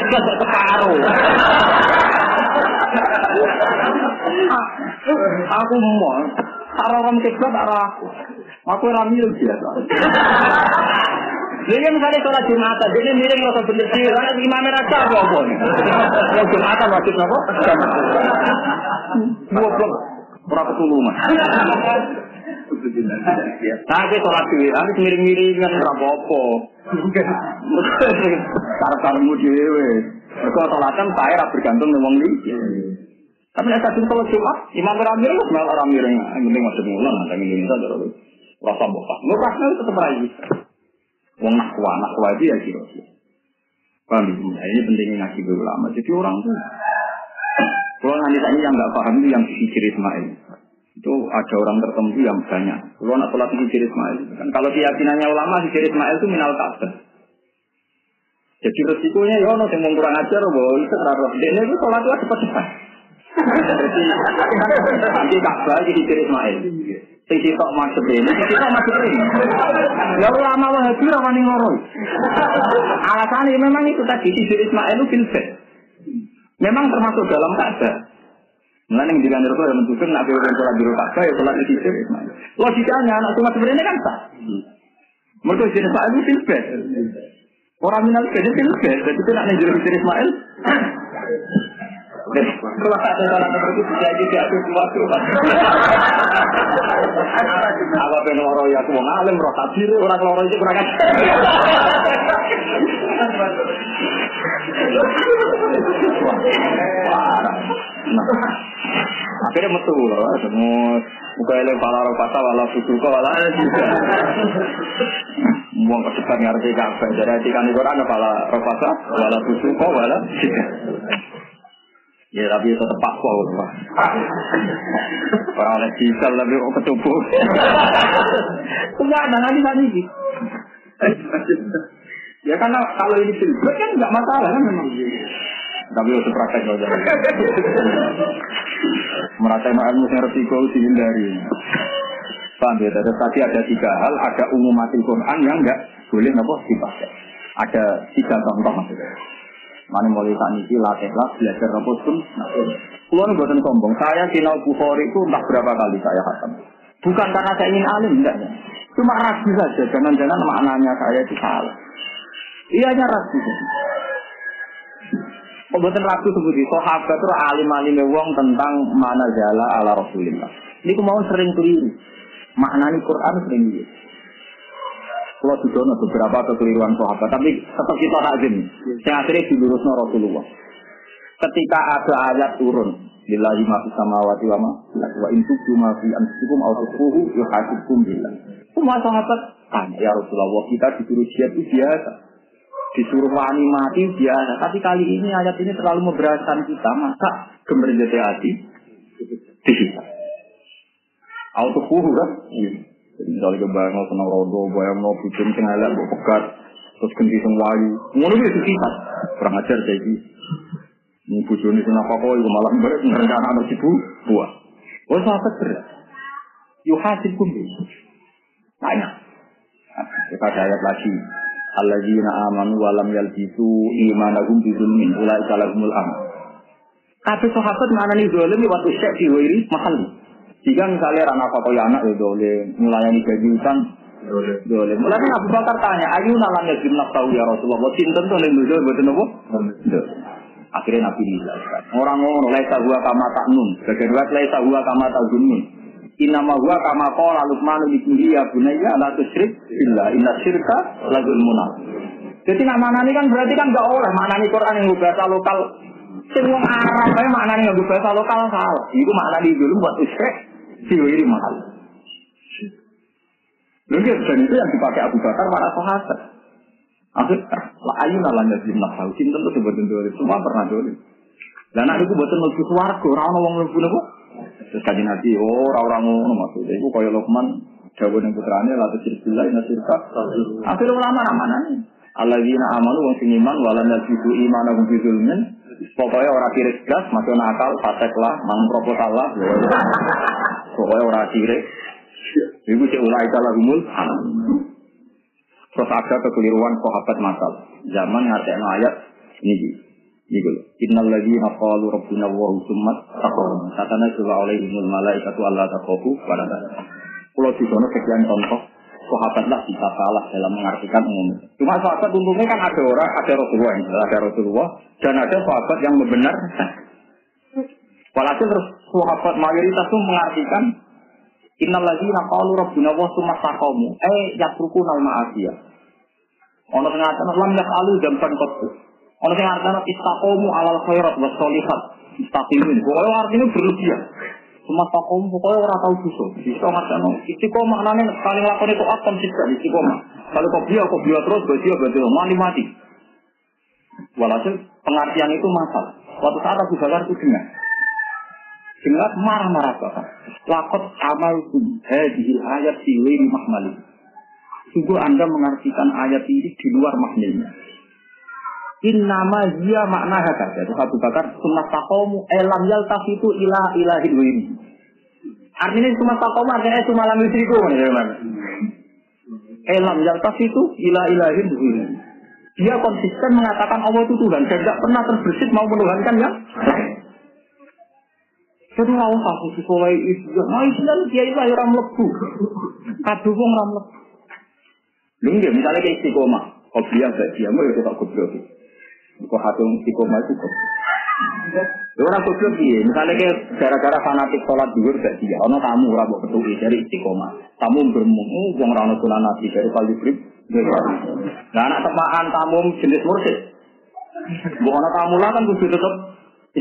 Sudah terpengaruh. Aku mau, arah orang kiblat arah aku. Aku ramil biasa. Jadi misalnya sholat Jumatan, jadi miring rasa bener sih, karena imam rasa apa nih? Kalau Jumatan wajib apa? Dua blok, berapa tulungan? Nah, kita sholat dewi, habis miring-miringan berapa apa? Karena-karena dewe. Mereka sholatan saya bergantung dengan wong tapi nek kadung kalau Jumat, imam ramir itu mel ramir yang penting masuk mulan, ada ini saja loh. Rasa bokas. Lo pasnya tetap rayu. Wong nakwa, nakwa itu ya kira Paham ya? Ini pentingnya ngaji ulama. Jadi orang tuh, kalau nanti tadi yang nggak paham itu yang sisi Ismail. Itu ada orang tertentu yang banyak. Kalau nak sholat sisi Ismail, kan kalau keyakinannya ulama sisi Ismail itu minal kafir. Jadi resikonya ya, ono yang kurang ajar, bahwa itu terlalu. Dia itu sholat itu cepat-cepat. (laughs) Jadi nanti Ka'bah jadi diri Ismail. Sing sitok masuk ini, sing sitok masuk ini. Ya ulama Wahabi ora wani ngoro. Alasannya memang itu tadi di diri Ismail itu filbet. Memang termasuk dalam Ka'bah. Mulane yang dikandir itu yang menunjukkan nak beberapa sholat di Ka'bah ya sholat di sisi Ismail. Logikanya anak cuma sebenarnya kan sah. Mereka jenis Ismail itu. Orang minal jadi filbet, jadi itu nak di Ismail. Kalau ada orang seperti itu jadi. Apa pengen loro ya aku mau alim roh orang loro itu kurang ajar. Akhirnya metu loh, semua buka eleng pala roh patah wala susu kok wala juga. Buang kesebar ngerti kafe, jadi hatikan itu orang pala roh patah wala susu kok wala juga. Ya tapi tetap pakwa Pak. Orang oleh diesel tapi kok ketubuh. Enggak ada nanti tadi. Ya karena kalau ini filbert kan nggak masalah kan memang. Tapi harus praktek aja. Merasa ilmu yang resiko dihindari. Paham ya? Tadi ada tiga hal, ada umum mati Quran yang enggak boleh nopo dipakai. Ada tiga contoh maksudnya. Mana mulai saat ini latihlah belajar nopo pun. Kulo nih buatan sombong. Saya sinau Bukhari itu entah berapa kali saya khatam. Bukan karena saya ingin alim, enggak ya. Cuma ragu saja. Jangan-jangan maknanya saya itu salah. Iya ragu. Pembuatan ragu seperti sahabat itu alim-alim wong tentang mana jala ala Rasulullah. Ini mau sering keliru. Maknanya Quran sering keliru. Kalau sudah beberapa kekeliruan sahabat, tapi tetap kita takzim. Yang akhirnya dilurusnya Rasulullah. Ketika ada ayat turun, Lillahi ma fi samawati wa ma wa in tubdu ma fi anfusikum aw tukhfuhu yuhasibkum billah. Semua sahabat tanya, ya Rasulullah, kita disuruh jihad itu biasa. Disuruh wani mati biasa. Tapi kali ini ayat ini terlalu memberatkan kita. Masa gemerjati hati dihisap. Auto kuhu kan? Iya. Jadi misalnya kebayang senang rodo, bayang mau bikin elek, mau pegat, terus ganti sing wayu. Ngono itu kita. Kurang ajar gitu. Ini bujoni sing apa kok, itu malah ngerencana anak ibu, buah. Oh, sahabat berat. Yuhasib kumbi. Tanya. Kita ada ayat lagi. Alladzina amanu wa lam yalbisu imanahum bizulmin ulai kalahumul am. Kabeh sahabat mana nih dolim waktu syek di wiri mahal. Jika misalnya rana apa ya anak ya dolim, melayani gaji utang dolim. Mulai Abu Bakar tanya, ayu nalan ya jimnak tahu ya Rasulullah, cinta tuh yang dulu betul nopo. Akhirnya Nabi dijelaskan. Orang ngomong laisa huwa kama ta'nun. Bagian dua laisa huwa kama ta'zunun. Inama huwa kama qala Luqman li ya bunayya la tusyrik billah inna syirka la zulmun Jadi nak maknani kan berarti kan enggak oleh maknani Quran yang bahasa lokal. Sing wong Arab ae maknani yang bahasa lokal salah. Iku maknani dulu buat usyrik diwiri mahal. Lalu dan itu yang dipakai Abu Bakar para sahabat. Akhir, lah ayu nalanya di tahu cinta sebutin dolim, semua pernah dolim. Dan itu buatan lebih suarga, orang orang lebih nopo. Terus kaji nabi, oh orang orang ngono maksudnya, itu kaya Lokman, jawab yang putranya, lalu cerita ini nasirka. Akhirnya ulama mana nih? Alladzina amalu wong sing iman walam yalbisu imanahum bi zulmin. Pokoknya orang kiri gas, masuk nakal, fasek lah, mang proposal lah. Pokoknya orang kiri. Ibu cek ulai kalah umul. Terus ada kekeliruan sahabat masal. Zaman ngerti ayat ini. Ini dulu. Innal ladzina qalu rabbuna wa summa taqaw. Satana sura alaihimul malaikatu alla taqafu wa la Kalau di sana sekian contoh sahabat lah bisa salah dalam mengartikan umum. Cuma sahabat untungnya kan ada orang, ada Rasulullah, ada Rasulullah, dan ada sahabat yang membenarkan. Walhasil terus sahabat mayoritas itu mengartikan Innal ladzina qalu rabbuna wa summa taqamu eh yatrukuna al-ma'asiyah. Ono ngaten lam yasalu jamban qattu. Ono sing ngaten istaqamu alal khairat was sholihat. Istaqimin. Pokoknya artinya berlebihan. Cuma takom pokoknya orang tahu dosa. Bisa ngaten istiqomah maknane paling lakon itu atom sih istiqomah. Kalau kau biar kau biar terus berarti berarti mati mati. Walhasil pengertian itu masalah. Waktu saat Abu Bakar itu dengar. Dengar marah-marah bahkan. Lakot amalkum hadihil ayat siwiri mahmali. Sungguh Anda mengartikan ayat ini di luar maknanya. Innama dia makna kata. Itu Abu Bakar sunnah takomu elam yal itu ilah ilahin wiri. Artinya cuma takomu artinya cuma lam yusriku. Elam yal itu ilah ilahin wiri. Dia konsisten mengatakan Allah itu Tuhan dan tidak pernah terbersit mau menuhankan lain. Jadi nggak usah sesuai itu. Nah Islam dia itu orang lebu. Kadung orang lebu. Lu enggak misalnya kayak istiqomah. Kau biar gak dia mau ya kita goblok. Kau hatung istiqomah itu goblok. Lu orang goblok iya. Misalnya gara-gara fanatik sholat duhur gak dia. Ono tamu ora mbok ketui dari istiqomah. Tamu bermung, oh wong ora ono sunan nabi dari kali grip. Nah anak temaan tamu jenis mursid. Bu ono tamu lah kan kudu tetep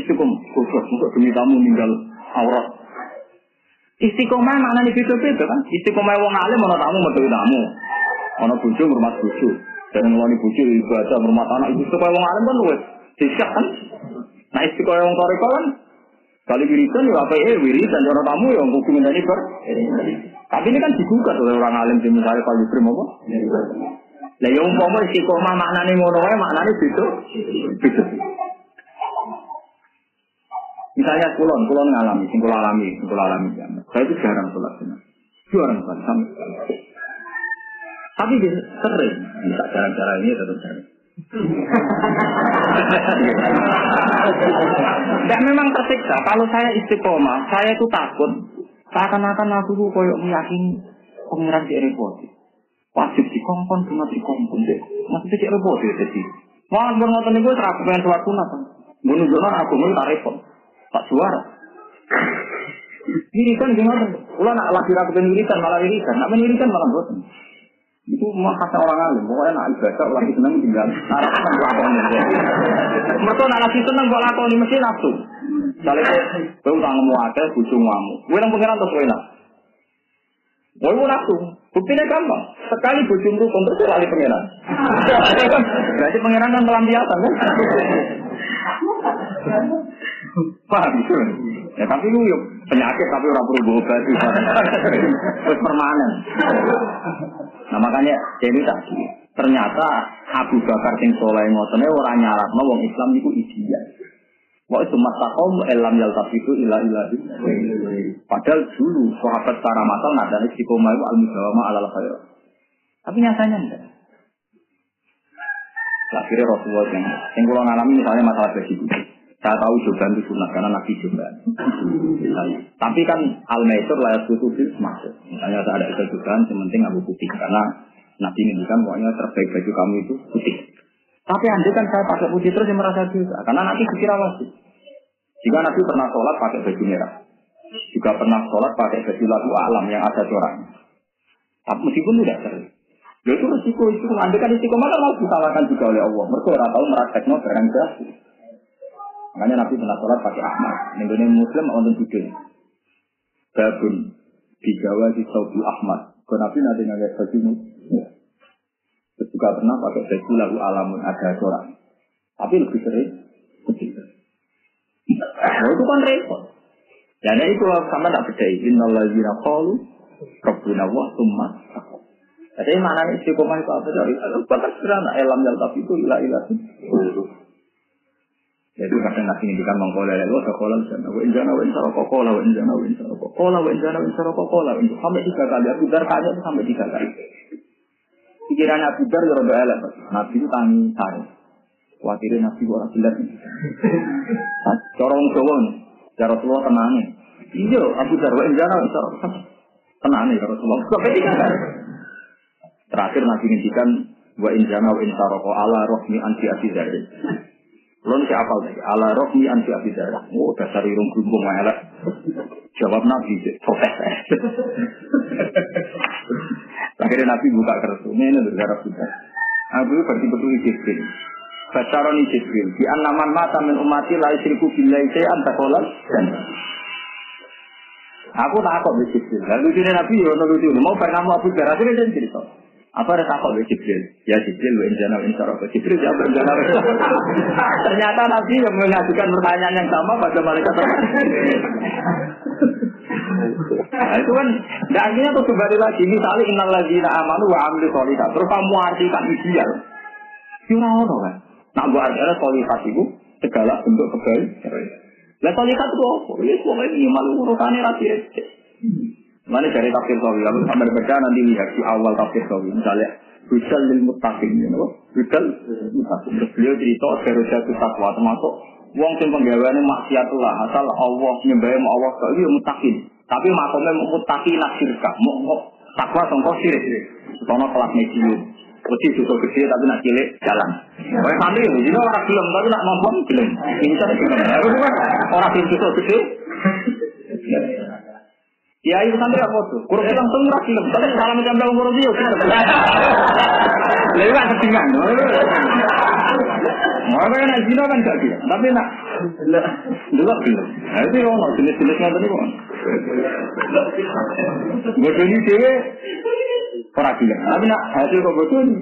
istiqomah. Goblok, untuk demi tamu meninggal aurat. Istiqomah mana nih beda-beda kan? Istiqomah wong alim ono tamu metu tamu. Ono bojo ngurmat bojo. Dan ngeloni bojo ibadah ngurmat anak itu supaya wong alim kan luwes. Disak kan? Nah istiqomah wong toriko kan Kali wiridan ya apa eh wiridan orang tamu ya untuk ini ber. Tapi ini kan digugat oleh orang alim di misalnya kalau diberi apa? Lah ya umpama istiqomah maknane ngono wae maknane beda. Beda. Misalnya kulon, kulon ngalami, sing kulon alami, sing kulon alami. Saya itu jarang sholat sunat. Jarang sama sekali. Tapi dia sering, bisa cara-cara ini tetap sering. Dan memang tersiksa. Kalau saya istiqomah, saya itu takut. Seakan-akan aku tuh koyok meyakini pengiran di repot. Wajib dikongkon, sunat dikongkon. Maksudnya di repot ya jadi. Malah ngotot gue terakhir pengen sholat sunat. Menunjukkan aku mau tak repot. Tak suara. Wiridan gimana? Ulah nak lagi wiridan malah wiridan. Nak wiridan malah bosan. Itu mah kata orang alim. Pokoknya nak ibadah lagi seneng tinggal. Arah kan lakoni. Mereka nak lagi seneng buat lakoni mesti nafsu. Misalnya kowe utang ngemu akeh bojo ngamu. Kowe nang pengiran terus kowe nak. Kowe nafsu. Buktinya gampang. Sekali bojomu rukun terus lali pengiran. (laughs) Berarti pengiran kan melampiasan kan? Paham itu? Ya tapi lu yuk penyakit tapi orang perlu berobat Terus permanen. Nah makanya jadi tadi ternyata Abu Bakar sing soleh ngotone orang nyarat wong Islam itu ideal. Wah itu masakom elam tapi itu ilah ilah Padahal dulu sahabat secara masal nada istiqomah itu al mujawama ala khair. Tapi nyatanya enggak. Akhirnya Rasulullah yang, yang kalau ngalami misalnya masalah gaji saya tahu joban itu sunat karena nabi joban. Tapi kan al maisur layak butuh masuk. Misalnya ada ada joban, sementing abu putih karena nabi ini kan pokoknya terbaik baju kamu itu putih. Tapi andai kan saya pakai putih terus yang merasa juga karena nanti dikira wajib. Jika nabi pernah sholat pakai baju merah, juga pernah sholat pakai baju lagu alam yang ada coraknya. Tapi meskipun tidak sering. Ya itu resiko itu. Andai kan resiko mana mau disalahkan juga oleh Allah. Mereka orang tahu meraktekno barang jahil. Makanya Nabi pernah sholat pakai Ahmad. Nenggone Muslim untuk tidur. Babun digawa di Saudi Ahmad. Kalau Nabi nanti ngeliat baju. Terus juga pernah pakai baju lagu alamun ada corak. Tapi lebih sering. Nah, itu kan repot. Dan itu sama tak beda. Innalladzina qalu Rabbuna wa summa Jadi mana istiqomah itu apa? Batas sederhana. Elam yang tapi itu ilah ilah. Jadi kadang ngasih ngendikan mengkola lelo sekolah sana wa injana wa insara kokola wa injana wa insara kokola wa injana wa insara kokola sampai tiga kali Abu Dar tanya itu sampai tiga kali. Pikiran Abu Dar ya rada elek. Nabi itu tangi sari. Khawatirnya Nabi orang belas. Corong Jawa. Ya Rasulullah tenangnya. Iya Abu Dar wa injana wa insara tenangnya ya Rasulullah. Sampai tiga kali. Terakhir Nabi ngendikan wa injana wa insara ala rohmi anti asizari. Belum si apal lagi. Ala rohmi anti abidarah. Oh, dasar irung gumbung elek. Jawab Nabi, protes. (laughs) Akhirnya Nabi buka kertas. Ini ini kita. Abu berarti betul Jibril. Bacaran Jibril. Di anaman mata min umati la isriku billahi say'an takolan dan Aku takut di Jibril. Lalu lucunya Nabi, ya lucu. Mau kamu Abu Dhar. Akhirnya dia cerita. Apa ada takut oleh Jibril? Ya Jibril, wa injana wa insara Jibril ya injana (laughs) Ternyata Nabi yang mengajukan pertanyaan yang sama pada malaikat Nah, itu kan, dan akhirnya tuh kembali lagi, misalnya innal ladzina amanu wa amilu sholihat. Terus kamu artikan ideal. Kira ono kan? Nah, buat ada sholihat itu segala bentuk kebaikan. Lah sholihat itu apa? Ya, pokoknya iman urutannya rapi Mana dari tafsir sawi, kalau sampai baca nanti lihat di awal tafsir sawi, misalnya Hudal lil mutakin, ya know? Hudal mutakin. Beliau cerita jatuh takwa termasuk wong sing penggaweane maksiatullah asal Allah nyembah mau Allah kok iya mutakin. Tapi makome mutaki nasirka, mau takwa sangka sirik. Sono kelas medium. Mesti susu gede tapi nak cilik jalan. Kayak santri jadi orang film tapi nak ngomong film. Ini orang film susu gede. Ya itu santri apa tuh? Kurang langsung murah film. Tapi macam dalam umur dia. Lalu kan ketinggalan. Mau apa nak zina kan gak dia. Tapi nak dulu film. Nah itu yang jenis-jenisnya tadi kok. Bodoh ini dewe orang gila. Tapi nak hasil kok bodoh ini.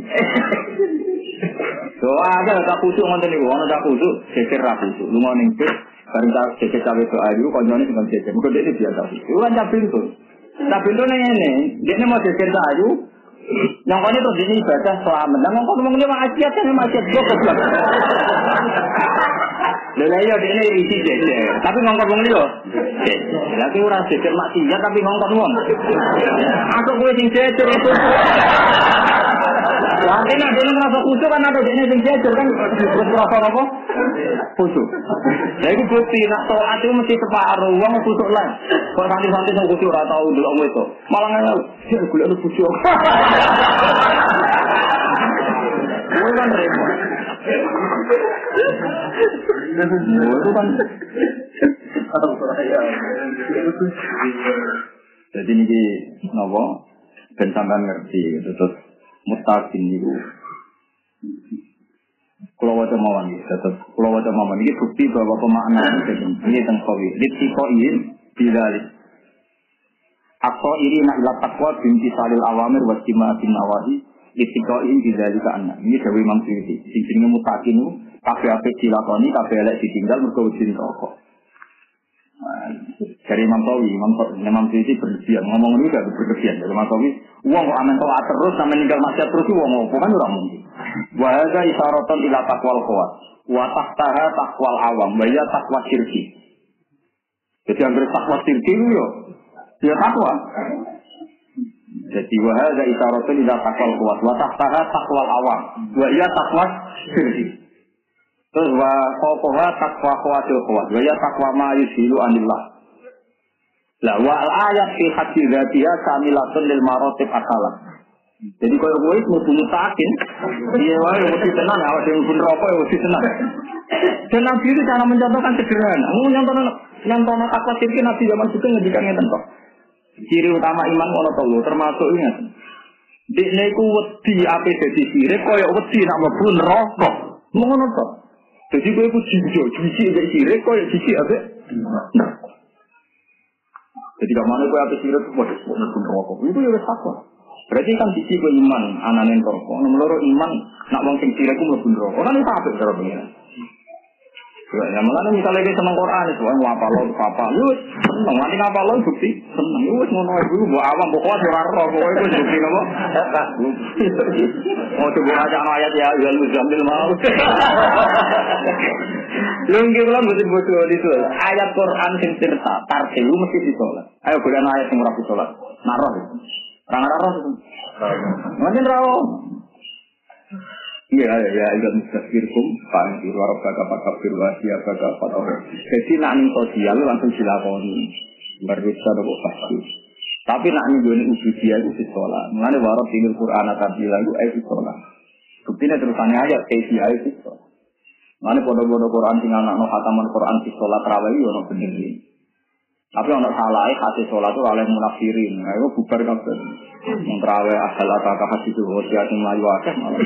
Ada tak kusuk ngonten niku, ana tak kusuk, geger ra kusuk. Lunga ning bis, bareng tak geger cawe do ayu, konyone dengan geger. Muga dhek biasa. Iku kan tak pintu. Tak pintu ning ngene, dhekne mau geger tak ayu. Yang kau terus ini ibadah selamat. Nah, ngomong ngomong dia maksiat kan maksiat gue goblok. Lha iya dene isi jejer, tapi ngongkon wong liya. Lah ki ora jejer maksiat tapi ngongkon wong. Aku kowe sing jejer itu. Merasa khusyuk kan ada dia sing jejer kan terus merasa apa? Khusyuk. Lah iku bukti nak taat itu mesti separuh wong khusyuk lah. Kok santri-santri sing khusyuk ora tau delok itu. Malah ngene, ya golek khusyuk. Kowe kan repot. Kan Jadi ini nopo ben sampean ngerti gitu terus mustaqim niku. Kalau wajah mawon tetap kalau wajah mawon ini bukti bahwa pemaknaan ini tentang kawi. Litiko ini bilalik. Akso ini nak ilat takwa binti salil awamir wa bin nawahi Litiko ini bilalik anak. Ini Dewi Imam Suyuti. Sing jenenge mutakin kabeh apik dilakoni, kabeh elek ditinggal mergo wedi rokok. Dari Imam Tawi, Imam Imam Suyuti berlebihan. Ngomong ini gak berlebihan. Dari Imam Tawi, uang kok aman taat terus, sama meninggal maksiat terus, uang apa kan orang mungkin. Wahada isyaroton ila takwal kuat. Wa tahtaha takwal awam. Waya takwa sirki. Jadi yang takwa sirki itu yo, ya takwa. Jadi wahada isyaroton ila takwal kuat. Wa tahtaha takwal awam. Waya takwa sirki. Terus wa khokoha takwa khawatil khawat. Wa ya takwa ma yusilu anillah. Lah wa ayat fi hati dzatiha kamilatun lil marotib akalah. Jadi kalau gue itu mesti mutakin, iya wae mesti tenang, awas yang pun rokok ya mesti tenang. Dan Nabi itu cara mencontohkan sederhana. Mau nyontohkan nyontohkan takwa sirki Nabi zaman itu ngedikannya tentu. Ciri utama iman ono telu termasuk ingat. Dikne iku wedi ape dadi sirik kaya wedi nak mlebu neraka. Ngono to. Jadi gue itu jijo, jisi gak sirik, kok ya jisi? Nah. Jadi mana gue apa sirik, waduh, waduh, pun rokok. Itu ya takwa. Berarti kan sisi gue iman, ananen rokok. Nomor iman, nak wong sing sirik gue mlebu rokok. Kan itu apa cara pengiran? Ya, malah misalnya kita seneng Quran itu, apa lo, apa lu, seneng, nanti apa lo bukti, seneng, lu ngono ibu, buat awam, pokoknya suara roh, pokoknya itu bukti nopo, (laughs) mau coba aja ayat ya, ya lu jambil mau, lu nggak bilang betul itu, ayat Quran sing cerita, tartilu mesti disolat, ayo bukan ayat yang rapi sholat, naroh, itu, mungkin ya, ya, ya, mustafirkum, panggil warok kakak pak kafir wasi apa kakak orang. Jadi nak sosial langsung dilakoni, berusaha nopo pasti. Tapi nak nih gue uji dia itu sekolah. Mengenai warok tinggal Quran atau bilang itu eh sekolah. Buktinya terusannya ayat kayak dia itu sekolah. Mengenai bodoh-bodoh Quran tinggal anak no khataman Quran di sekolah terawih ya orang bener Tapi orang salah, hati sholat itu oleh munafirin. Nah, itu bubar kabeh. Yang terawih asal apakah hati itu hati melayu akeh malah.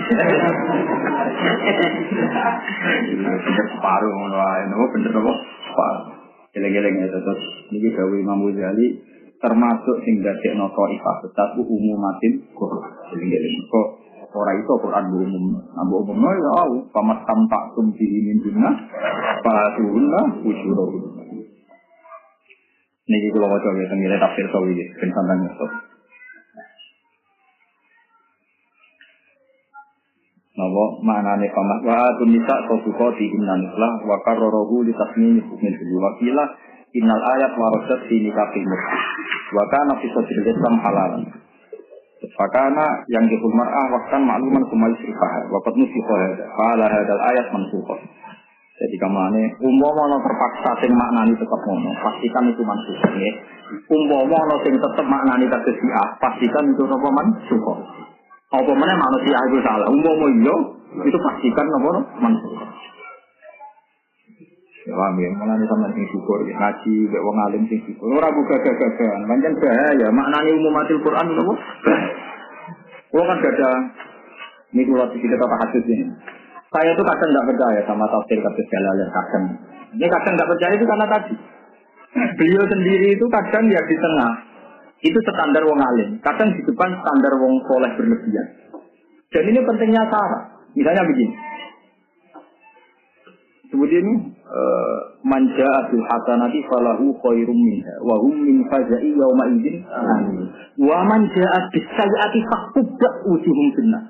Bener separuh ngono. Nopo bener nopo? Separuh. Geleng-geleng ya terus niki gawe Imam Ghazali termasuk sing dadekno taifah tetap umumatin Quran. Geleng-geleng kok ora itu Quran umum. Ambo umum ya pamat tampak tumpi min dunya fatuhunna ujurahunna. Niki kula waca ya teng tafsir sawi ben sampeyan ngerti. Napa maknane pamak wa tunisa sosukoti innan lah wa karrohu li tasmini hukmin fil wakila innal ayat warasat fi nikahil murti wa kana fi sadril islam halalan Fakana yang dihul mar'ah waktan makluman kumai sifah wa qad nusikha hadha. Fa hadal ayat mansukha jadi kamane umpama ana terpaksa sing maknani tetep ngono, pastikan itu mansuh nggih. Umpama ana sing tetep maknani kados A, pastikan itu apa mansuh. Apa meneh manusia itu salah. Umpama iya, itu pastikan apa mansuh. Ya paham ya, mana nih sama sing syukur, ya, ngaji, gak wong alim sing syukur. Ora buka gagagan, pancen bahaya. Maknanya umumatil Quran apa? Wong kan gak ada, ini kalau kita kata hadis ini. Saya itu kadang nggak percaya sama tafsir kasus Jalalain kadang. Ini kadang nggak percaya itu karena tadi. Beliau sendiri itu kadang ya di tengah. Itu standar wong alim. Kadang di depan standar wong soleh berlebihan. Dan ini pentingnya cara. Misalnya begini. Kemudian ini uh, manja abil hasanati falahu khairum minha wa hum min fazai yawma idzin wa manja abis sayyati faqtubba wujuhum sunnah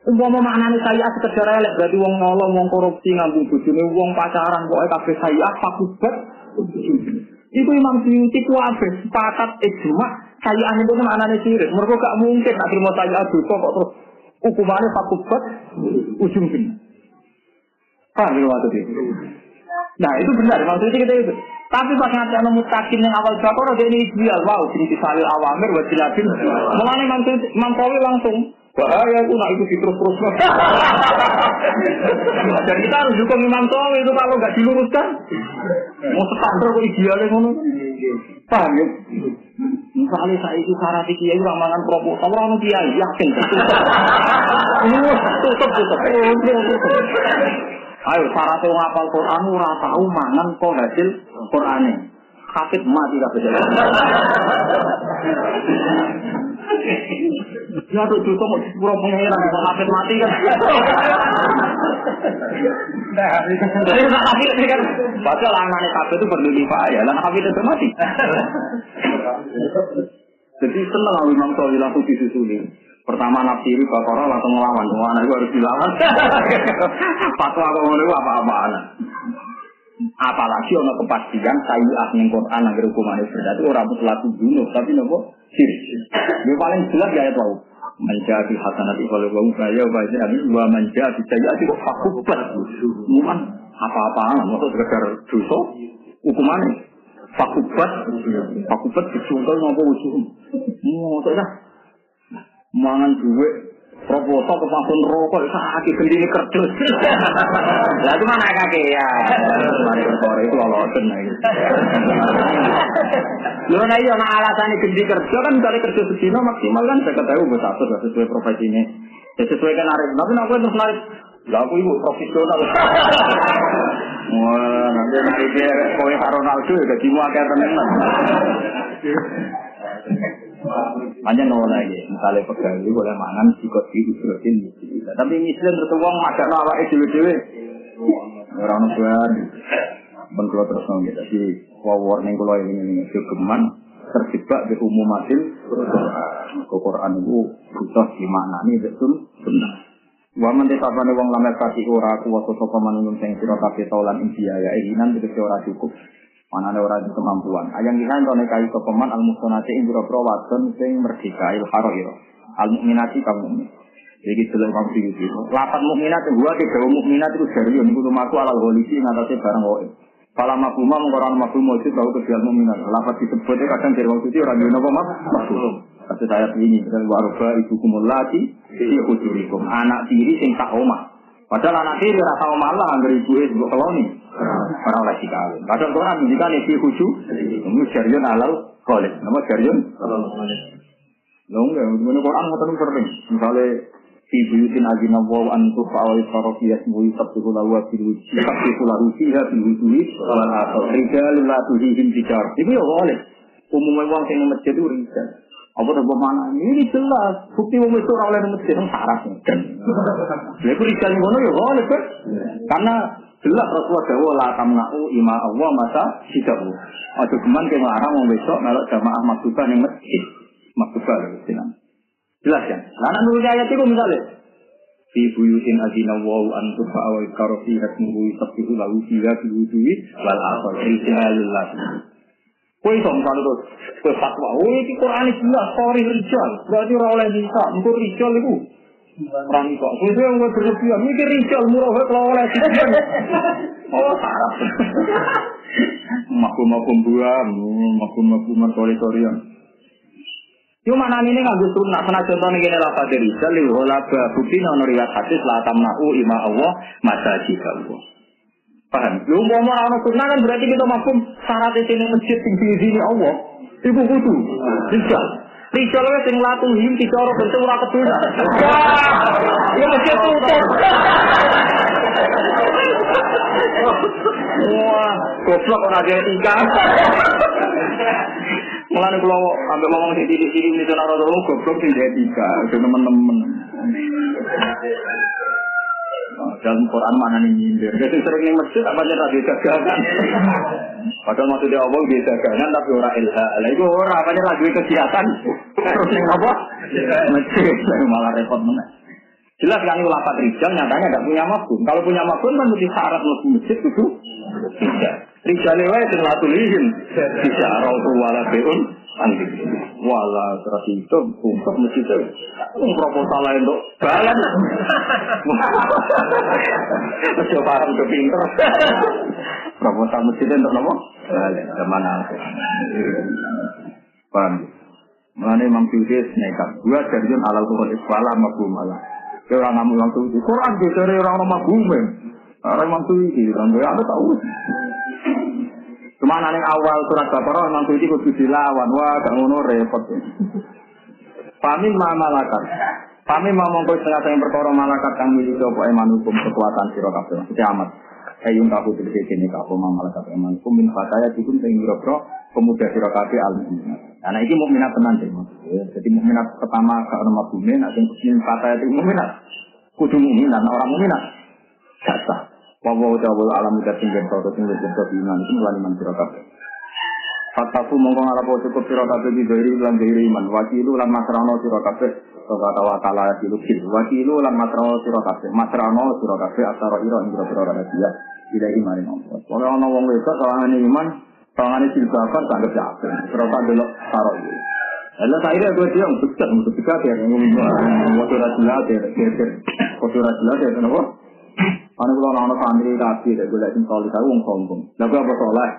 Umpama maknane saya sekedar elek berarti wong nyolong, wong korupsi, ngambung bojone wong pacaran, pokoke kabeh saya fakubat. Iku Imam Suyuti ku abe sepakat ijma saya ane itu maknane sirik. Mergo gak mungkin nak terima saya dosa kok terus hukumannya fakubat ujung sini. Paham waktu itu? Nah itu benar, maksudnya kita itu. Tapi pas nanti anu mutakin yang awal bakor ada ini ideal, wow, sini disalil awamir, wajilatin. Mulanya Imam Sawi langsung Bahaya aku nak ikuti terus-terus. (laughs) Dan kita harus dukung Imam Sawi itu kalau nggak diluruskan. Mau standar kok idealnya ngono. Paham ya? Misalnya saya itu syarat kiai ramangan proposal orang kiai yakin. (laughs) Tutup tutup tutup. Ayo syarat yang ngapal Quran ora tahu mangan kok hasil Qurane. Hafid mati kabeh. Ya tuh juta mau sepuluh pengeran, mau hafid mati kan. Jadi nak hafid kan, padahal anaknya kabeh itu berdiri ya, dan hafid itu mati. Jadi seneng aku Imam Sawi langsung disusuli. Pertama nafsiri Bakara langsung ngelawan. Wah, anak itu harus dilawan. (laughs) Fatwa kok ngono apa-apaan. Apalagi ono kepastian sayyid ning Quran agar hukumannya berarti orang pelaku bunuh, tapi nopo sir. Yang paling jelas ya itu menjadi hasanati kalau bang saya baca ini dua menjadi saya itu fakubat bukan apa-apaan maksud sekedar dosa hukumannya fakubat fakubat dicontoh ngopo usul mau dah mangan duit proposal ke pangkun rokok sakit gendini kerdus. (laughs) Lah itu mana kakek ya. Mari kore itu lolosen (laughs) Lho nah iya nah alasannya gendini kerja kan dari kerja sedino maksimal kan? Saya ketahui buat satu sesuai profesi ini ya sesuai kan narik tapi aku terus narik lah aku ibu profesional. (laughs) Wah, nanti nariknya kowe Ronaldo ya jadi mau agak temenan. Hanya nol lagi, misalnya pegawai boleh mangan sikot itu protein Tapi misal terus uang makan awak itu dewe orang tuan bentuk terus nong gitu. Jadi warning kalau ini ini kegeman terjebak di umumatil. Quran itu butuh nih betul. Benar. Wa man desapane wong lamer kaki ora kuwasa sapa manunggung sing sira kabeh taulan India ya inan tegese ora cukup. Mana ada orang kemampuan. Ayang kita itu nekai sopeman al mustonati ing biro wadon sing merdeka il haroiro. Al mukminati kamu mukmin. Jadi jelas kamu sih itu. Lapan mukminat gua ke jauh mukminat itu serius. Ini kudu maku alal golisi ngatasi barang wae. Kalau makuma mengkoran makuma itu tahu kejual mukminat. Lapat disebutnya kadang dari waktu itu orang apa mak maklum. Kata saya ini dan waroba ibu kumulati di hujurikum. Anak tiri sing tak omah. Padahal anak tiri rasa omah lah anggar ibu es buat koloni. Orang lagi kawin. Kadang Quran ini khusu. Ini syariun alal kholik. Nama syariun? Loh enggak, gimana Quran ngotot sering. Misalnya fi buyutin azina wa an tufa wa yusrafi yasmu yusabbihu lahu wa fil wujud yusabbihu lahu fiha fil wujud wal akhir rijalun la tuhihim tijar itu ya boleh umumnya uang yang masjid itu rijal apa tuh mana ini jelas bukti umum itu orang oleh masjid itu saraf kan ya itu rijal yang ya boleh kan karena Jelas Rasulullah Jawa la tamna'u ima Allah masa sidahu. Aja geman ke ngarang wong besok melok jamaah maktuba ning masjid. Sinan. Jelas ya. Lah nek ayat iku buyutin azina wa an tufa wa ikara fi hasmuhu yusabbihu lahu fiha rijalullah. Kowe iso misalnya terus kowe fatwa, oh iki Quran jelas sorry rijal, berarti ora oleh bisa, engko rijal iku Orang itu, itu yang gue berlebihan, mikir rijal murah kalau oleh sekian. Oh, sarap. Makum-makum buam, makum-makum kori-korian. Yo mana ini nggak gue sunnah sana contohnya gini lah pada rijal, li holaba bukti nono riwayat hadis lah tamna'u ima Allah masajid Allah. Paham? Lu mau mau sunnah kan berarti kita makum syarat itu masjid tinggi di sini Allah. Ibu kudu, rijal. Rijal wis sing latuhim dicara bentuk ora keduna. Ya mesti tutup. Wah, goblok ora ada etika. Mulane kula ambek ngomong sing titik-titik ini ora goblok sing etika, teman-teman. Dalam Quran mana nih nyindir. Jadi sering nih masjid apa aja tadi dagangan. Padahal maksudnya Allah dia dagangan tapi orang ilha. Lah itu orang apa aja lagi kegiatan. Terus nih apa? Masjid malah repot mana. Jelas kan ulama rijal nyatanya nggak punya mafhum. Kalau punya mafhum kan mesti syarat mlebu masjid itu tidak. Rijal wae sing latulihin. Bisa rautu wala beun anti. Wala terus itu untuk masjid itu. Um proposal lain untuk balan. Coba paham ke pinter. Proposal masjid untuk nopo? Balan. Ke mana? Paham? Mengenai Imam Syuuti nekat. Dua jadian alal Quran isfala mabum Allah. Orang ngamu Imam Syuuti. Quran biasanya orang orang mabum. Orang Imam Syuuti. Orang ada tahu. Cuma nang awal surat Baqarah Imam Syuuti kudu dilawan. Wah, gak ngono repot. Pamin ma malakat. Pamin ma mongko setengah yang perkara malakat kang milik sapa eman hukum kekuatan sira kabeh. Kiamat. Ayun kafu tegese kene kafu ma malakat eman hukum min fataya dikum sing biro pemuda sira kabeh al Nah, ini mukminat tenan. Ya, jadi mukminat pertama ke orang mukmin, nanti mukmin kata itu mukminat. Kudu mukminat, orang mukminat. Jasa. Wawa jawab alam udah tinggal kau tuh tinggal tinggal iman itu mulai iman sira kabeh. Fatafu mongko ngarapo cukup kabeh di dari lan dari iman. Wakilu lan masrano sira kabeh. Kata wa taala kilu kil. Wakilu lan masrano sira kabeh. Masrano sira kabeh asara ira ing sira rahasia. Ila iman Allah. Ora ana wong wedok sawangane iman jilbaban tak kerja apa. Berapa dulu taruh ini. Lalu saya gue dia untuk besar, untuk besar ya. Waktu rajula dia, dia, waktu rajula dia, kenapa? Karena kalau orang santri tadi, gue lihat solid, aku wong sombong. Lalu apa soleh?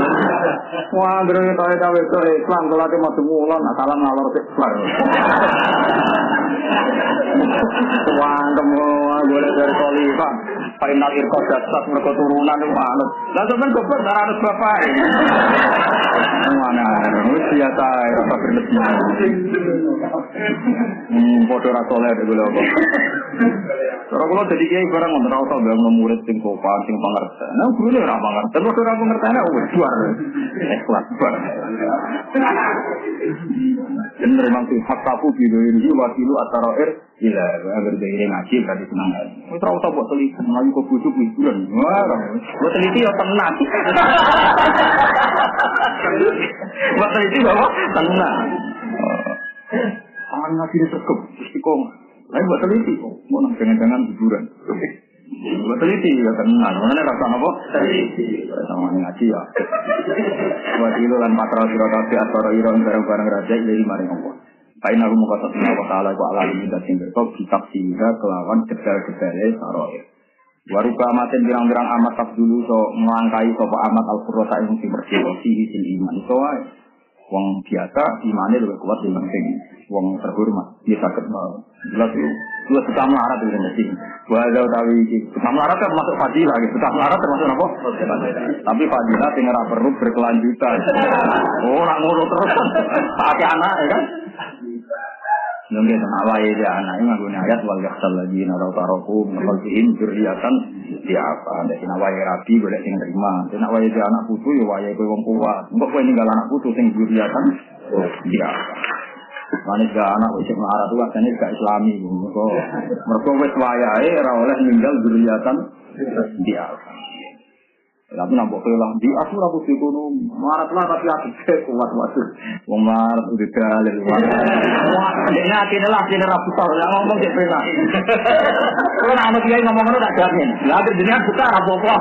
(laughs) Wah, gereng tahu tahu itu Islam, kalau dia masuk mulan, salam ngalor sekbar. (laughs) Wah, kamu boleh dari solifah. Final irko dasar mereka turunan itu manut. Lah sampean goblok ora anut bapak. Mana biasa rasa berlebihan. Hmm, foto ra soleh de kula kok. Ora kula dadi kiai barang ngono ora usah bangun murid sing sopan sing pangerten. Nah gurune ora pangerten, terus ora pangertene wis duar. Ikhlas bar. Bener memang sih hakaku bidu ini wakilu atarair Iya, agar jadi ngaji berarti senang. Terus tak buat teliti, ngaji kok busuk liburan. Wah, buat teliti ya tenang. (laughs) Buat teliti bawa tenang. Tangan ngaji di sekep, istiqomah. Lain buat teliti, mau nang jangan-jangan liburan. Buat teliti ya tenang. Mana rasa apa? Teliti. Sama ngaji ya. Buat itu lan patra sirakabe atau iron barang-barang raja dari maring Allah. Kain aku muka satu wa ta'ala ku ala ini dan sing betok kitab sehingga kelawan gedal-gedale saroir. Waruka amatin birang-birang amat tak dulu so melangkai sopa amat al furrota yang sing bersih sihi sil iman. So wong biasa imannya lebih kuat dibanding sing wong terhormat. Dia sakit mau. Jelas itu. Dua suka melarat itu mesti. Wajah utawi iki. Suka melarat kan masuk fadilah gitu. Suka melarat termasuk apa? Tapi fadilah sing ora perlu berkelanjutan. (laughs) Oh, nak ngono terus. Pakai anak ya kan? Mungkin awal ya anak ini menggunakan ayat wal yaksal lagi narau taroku mengkhalfihim jurriatan di apa? Ada sing awal rapi boleh sing terima sing awal ya anak putu ya waya kowe wong kuat. Mbok kowe ninggal anak putu sing jurriatan di apa Manis gak anak wis marah tuh kan gak islami. Mergo mergo wis wayahe ora oleh ninggal jurriatan di apa tapi nampak kelang di aku aku di kono marat lah tapi aku kuat waktu wong marat udah dalil wah ini hati ini lah hati ini rapi tor yang ngomong kayak pena kalau nama dia ngomong ngono tak jamin lah akhir dunia buka rapopo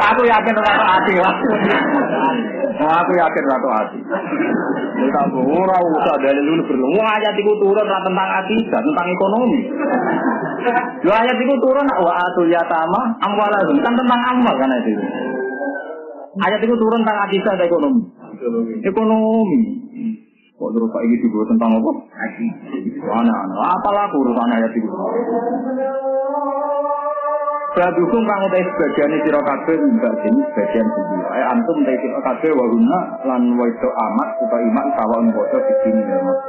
aku yakin ratu hati lah aku yakin ratu hati. Ini tahu ora usah dalil perlu wah ayat itu turun tentang akidah tentang ekonomi. Dua ayat itu turun wa atul yatama amwalahum kan tentang amal kan itu. Ayat itu turun tentang akisa dan ekonomi. Ekonomi. Kok terus Pak ini juga tentang apa? Anak-anak. Apalah urusan ayat itu. Badukum kang utai sebagian sira kabeh sini sebagian siji. Ayo antum utai sira kabeh wa hunna lan wedo amat utawa iman sawon bodo sini ya Mas.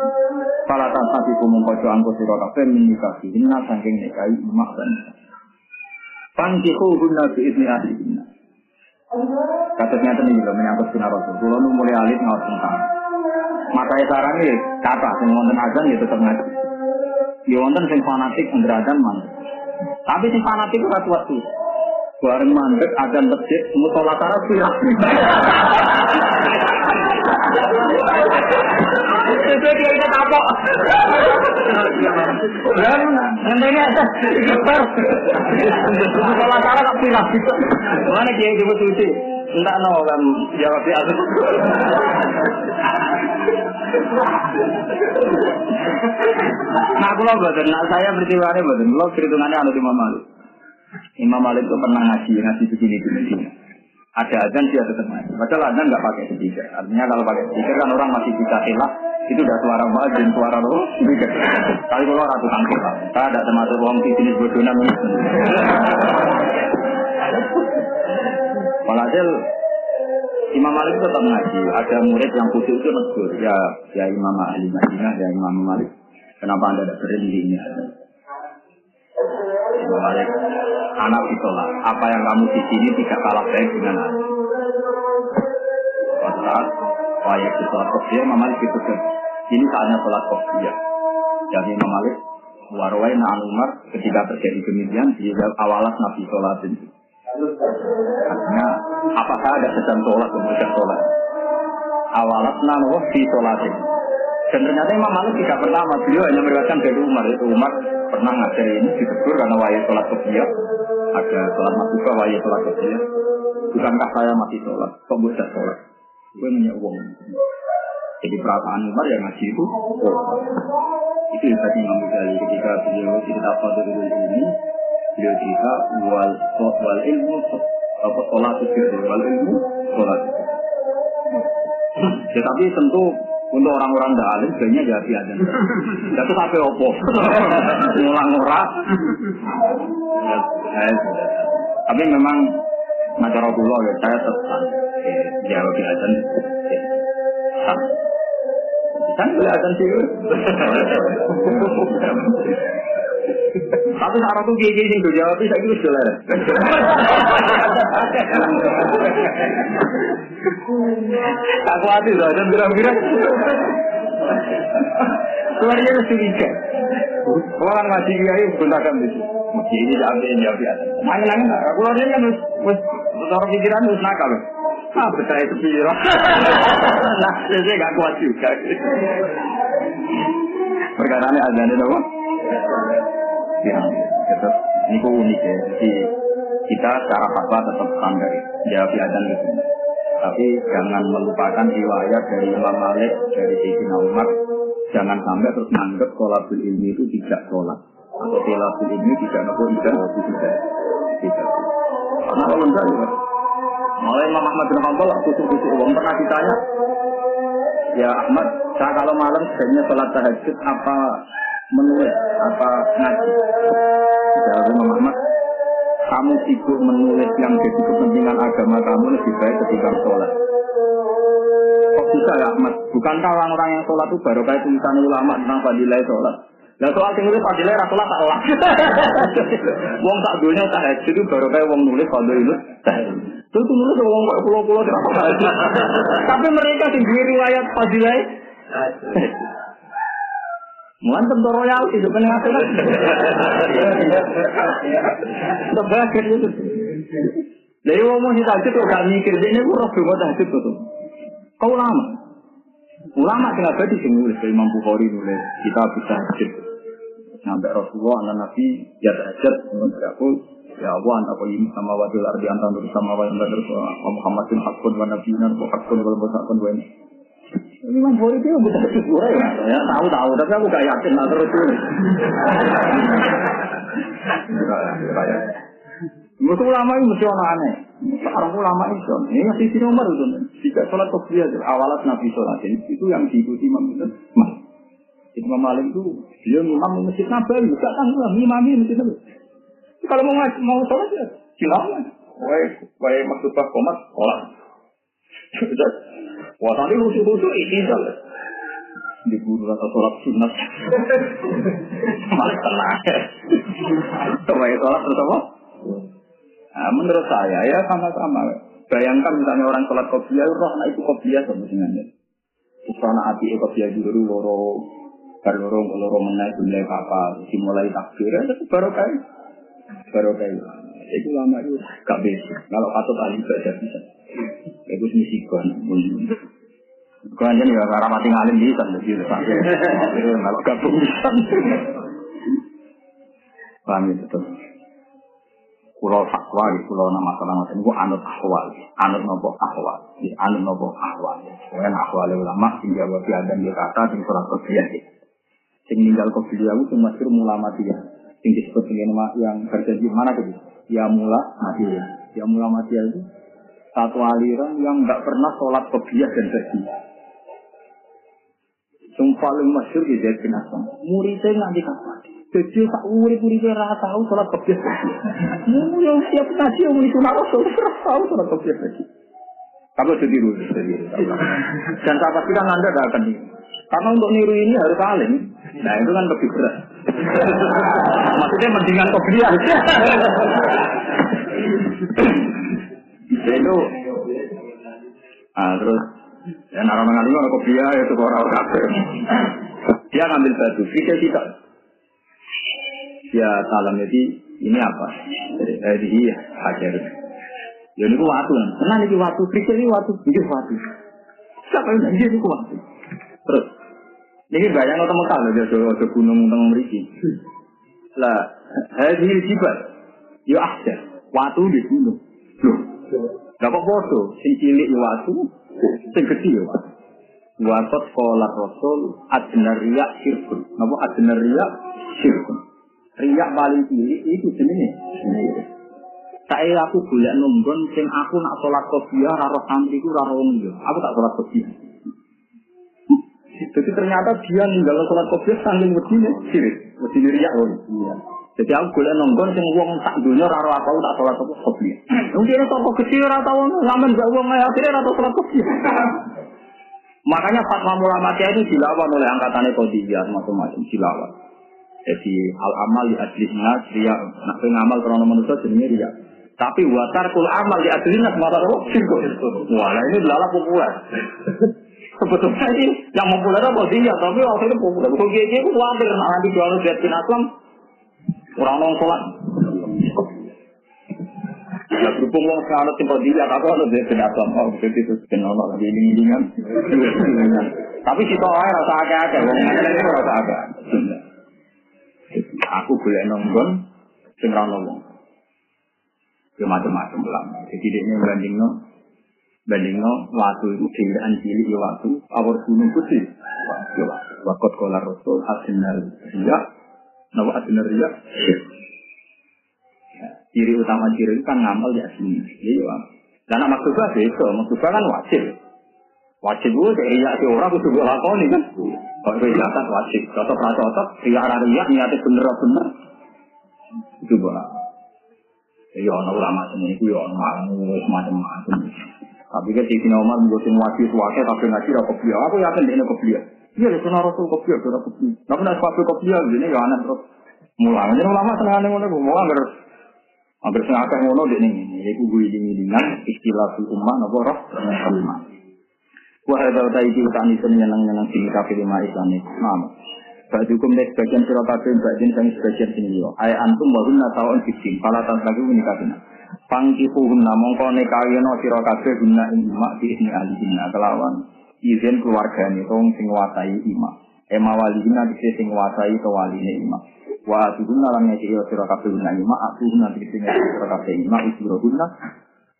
Para tanpa iku mengkojo angko sira kabeh menikah hinna saking nikahi imak dan Pangkihu hunna bi idni ahlihinna. Kasusnya itu nih, menyangkut sinar Rasul. Kalau nu mulai alit ngawas tentang. Maka sekarang ini kata, sing wonten azan ya tetap ngaji. Ya wonten sing fanatik ngerazan mantu. Tapi si fanatik itu kuat tuh. Bareng mandek ada masjid musola taruh pirang. (laughs) Itu dia apa kok. Dan ngenteni aja kiper. Salah tak pilih gitu. Mana kiai jemput suci. Enggak no kan jawab ya. Nah, kalau boten, nah saya bertiwari boten, kalau perhitungannya anu Imam Malik. Imam Malik itu pernah ngaji, ngaji begini di Medina. Ada azan dia tetap ngaji. Padahal azan nggak pakai speaker. Artinya kalau pakai speaker kan orang masih bisa hilang. Itu udah suara muadzin, suara roh. Tapi kalau ratu tangkil, saya ada termasuk wong di sini bodoh namanya. Walhasil Imam Malik tetap ngaji. Ada murid yang khusus itu negur. Ya, ya Imam ahli Madinah, ya Imam Malik. Kenapa anda tidak berhenti ini? Malik, anak ditolak. Apa yang kamu di sini tidak kalah baik dengan aku. Saat wajib di sholat kopiah, Imam Malik kan. Ini saatnya sholat kopiah. Jadi Imam Malik, warwai na'an Umar, ketika terjadi demikian, dia awalas Nabi sholat itu. Artinya, apakah ada sedang sholat kemudian sholat? Awalat nanoh di sholatin. Dan ternyata Imam Malik tidak pertama, beliau hanya meriwayatkan dari Umar. Itu Umar pernah ngajar ini ditegur karena wajib sholat kebiak. Ada sholat masuka wajib sholat kebiak. Bukankah saya masih sholat? Kok bisa sholat? Gue nanya uang. Jadi perasaan Umar yang ngaji itu, oh. itu yang tadi Imam Ghazali ketika beliau cerita pada ini, beliau cerita wal wal ilmu apa sholat itu wal ilmu sholat itu. Ya, tapi tentu untuk orang-orang tidak alim sebenarnya jadi aja. Itu sampai opo. (laughs) Ngulang ora. Tapi memang Macara pulau ya, saya tetap jawab di azan. Kan boleh azan sih. (laughs) Tapi saat aku gigi sing do jawab saya kira sudah. Aku hati loh, dan bilang-bilang. Keluarnya itu curiga. Orang ngaji kiai gunakan itu. Mesti ini jawab ini jawab ya. Nangin-nangin, keluarnya kan harus, orang pikiran harus nakal. Ah, betul itu pikiran. Nah, saya nggak kuat juga. Perkara ini ada apa? Ya, tetap ini kok unik ya. Jadi kita secara fatwa tetap standar jawab adan gitu. Tapi jangan melupakan riwayat dari Imam Malik, dari Sayyidina Umar. Jangan sampai terus menganggap sholat ilmi itu tidak sholat. Atau sholat ilmi tidak nopo tidak tidak tidak. Karena kalau enggak ya. Mulai Imam Ahmad bin Hanbal kusuk-kusuk uang pernah ditanya, ya Ahmad, saya kalau malam sebenarnya sholat tahajud apa menulis apa ngaji? Jawab Imam Ahmad, kamu sibuk menulis yang jadi kepentingan agama kamu lebih baik ketimbang sholat. Kok bisa ya Ahmad? Bukankah orang-orang yang sholat itu baru kayak tulisan ulama tentang fadilah sholat? Lah soal sing nulis fadilah ra sholat tak olah. (laughs) Wong tak dunya tahajud itu baru kayak wong nulis fadilah Itu tuh nulis wong pulau-pulau (laughs) Tapi mereka duwe riwayat fadilah Mulan tentu royalti sebenarnya akhirat. Tebakan itu. Jadi ngomong kita itu kok gak mikir ini gue roh gue tahajud tuh. Kau ulama. Ulama kenapa di sini nulis dari Imam Bukhari nulis kita bisa tahajud. Sampai Rasulullah anak Nabi ya tahajud aku ya Allah anta qayyim sama wadil ardi anta nur sama wa anta terus Muhammadin hakun wa nabiyina wa hakun wal musakun wa Imam Bukhari itu bukan syukur ya, ya tahu tahu, tapi aku gak yakin lah terus itu. Mesti ulama itu mesti orang aneh. Sekarang ulama itu, ini masih di nomor itu. Jika sholat kopiah, awalat Nabi sholat itu yang diikuti Imam itu. Mas, Imam Malik itu dia imam masjid Nabawi, gak tanggung lah, masjid Nabawi. Kalau mau mau sholat ya, silakan. Wah, wah maksud Pak Komat, sholat. (laughs) Wah, tadi khusus-khusus ini saja. Di guru atau sholat sunat. Malah tenang. Coba sholat terus apa? Nah, menurut saya ya sama-sama. Bayangkan misalnya orang sholat kopiah, roh anak itu kopiah sebenarnya. Terus anak hati kopiah dulu loro, baru loro loro menaik mulai kapal, dimulai takbir, itu baru kayak baru kayak itu lama itu gak bisa. Kalau patut ahli baca bisa. Itu misi kon. Kau aja ya karena mati ngalim bisa jadi (laughs) kalau gabung bisa. Paham ya betul. Kulo fatwa di nama masalah macam itu anut ahwal, anut nopo ahwal, di anut nopo ahwal. Kemudian ahwal ulama tinggal wafi adam di kata tinggal surat kopiah Sing ninggal kopiah itu masih ulama dia. Sing disebut dengan yang terjadi mana tuh? Ya mula mati. Ya mula mati itu satu aliran yang nggak pernah sholat kopiah dan bersih. Yang paling masyur di Zaid bin Aslam. Muridnya nanti kapan? Jadi tak urip-urip ora tahu sholat kopiah. Mu yang siap ngaji yang itu nak rasul tahu sholat kopiah lagi. Kamu jadi dulu, Dan saya pastikan Anda tidak akan niru. Karena untuk niru ini harus alim. Nah itu kan lebih berat. Maksudnya mendingan kopiah. itu. Ah terus ya nara mengalami orang kopiah itu orang kafir dia ngambil batu kita. Tidak dia salam jadi ini apa? Jadi eh, dia hajar. Ya ini waktu tenang ini waktu kita ini waktu ini waktu. Siapa yang dia ini waktu? Terus ini bayang atau mekal dia ada gunung tengah meriki lah hadir jibat yo ahjar waktu di gunung loh Gak kok bodoh, sing cilik ya watu, sing gede ya watu. Watot kolat rasul adnar riak sirkun. Napa adnar riak sirkun. Riak paling cilik itu jenenge. Saya aku boleh nunggon sing aku nak sholat kopiah raro santri ku raro wong Aku tak sholat kopiah. Jadi ternyata dia ninggal sholat kopiah sambil begini, sirik. Begini riak loh. Iya. Jadi aku boleh nonggon sing wong tak dunia raro apa tak sholat kopi. Mungkin toko kecil ora tau ngamen gak wong akhirnya ora tau sholat kopi. Makanya fatwa ulama itu dilawan oleh angkatannya kodiyah macam-macam dilawan. Jadi al amal di adlinya dia nak ngamal karena manusia jenenge dia. Tapi watar kul amal di adlinya semata? Sirko. Wah, ini adalah populer. Sebetulnya ini yang populer apa dia, tapi waktu itu populer. Kok gini itu khawatir nanti jual lihat bin Aslam Orang nong sholat. Ya berhubung wong sing sing dia aku ana dhewe ben asam oh begitu itu ono lagi dingin Tapi si ae rasa akeh-akeh wong ngene rasa akeh. Aku boleh nonggon sing ra ono Ya macam-macam lah. Jadi dia bandingno bandingno waktu itu dewan cilik ya waktu awal gunung putih. Waktu kolar rasul hasinal ya Nawa adina riya. Ya, ciri utama ciri itu kan ngamal di asli. Iya. Dan maksudnya itu, maksudnya kan wajib. Wajib gue dari riya ke orang gue lakoni kan. Kalau riya kan wajib. Cocok cocok, riya riya niatnya bener bener. Itu gue. Ya ono ulama itu ya ono macam-macam. Tapi kan di Umar menggunakan wajib wajib tapi ngaji ra kopiah. Aku yakin dia kopiah. Iya, ya sunnah Rasul kopiah, sudah kopiah. Tapi nak sepatu kopiah, ini ya aneh terus. Mulai, jadi ulama senang aneh ngono, mau agar agar senang akeh ngono dek nih. Ini aku gue ini dengan istilah ummah, nopo roh, ummah. Wah, ada tadi di utang itu nyenang nyenang sini kafe lima Islam ini. Nama. Bagi hukum dari sebagian kafe, bagian kami sebagian sini. Ayat antum baru tahun fitting, pala tahun lagi menikahnya. Pangkifu guna mongko nekawino sira kabeh guna ing mak di ini alihina kelawan. Izin keluarga ini tong sing wasai ima ema walihina dikse sing wasai ke waline ima wa atuhunna lan ngeki yo sira kabeh guna ima atuhunna dikse ngeki sira kabeh ima ujurohunna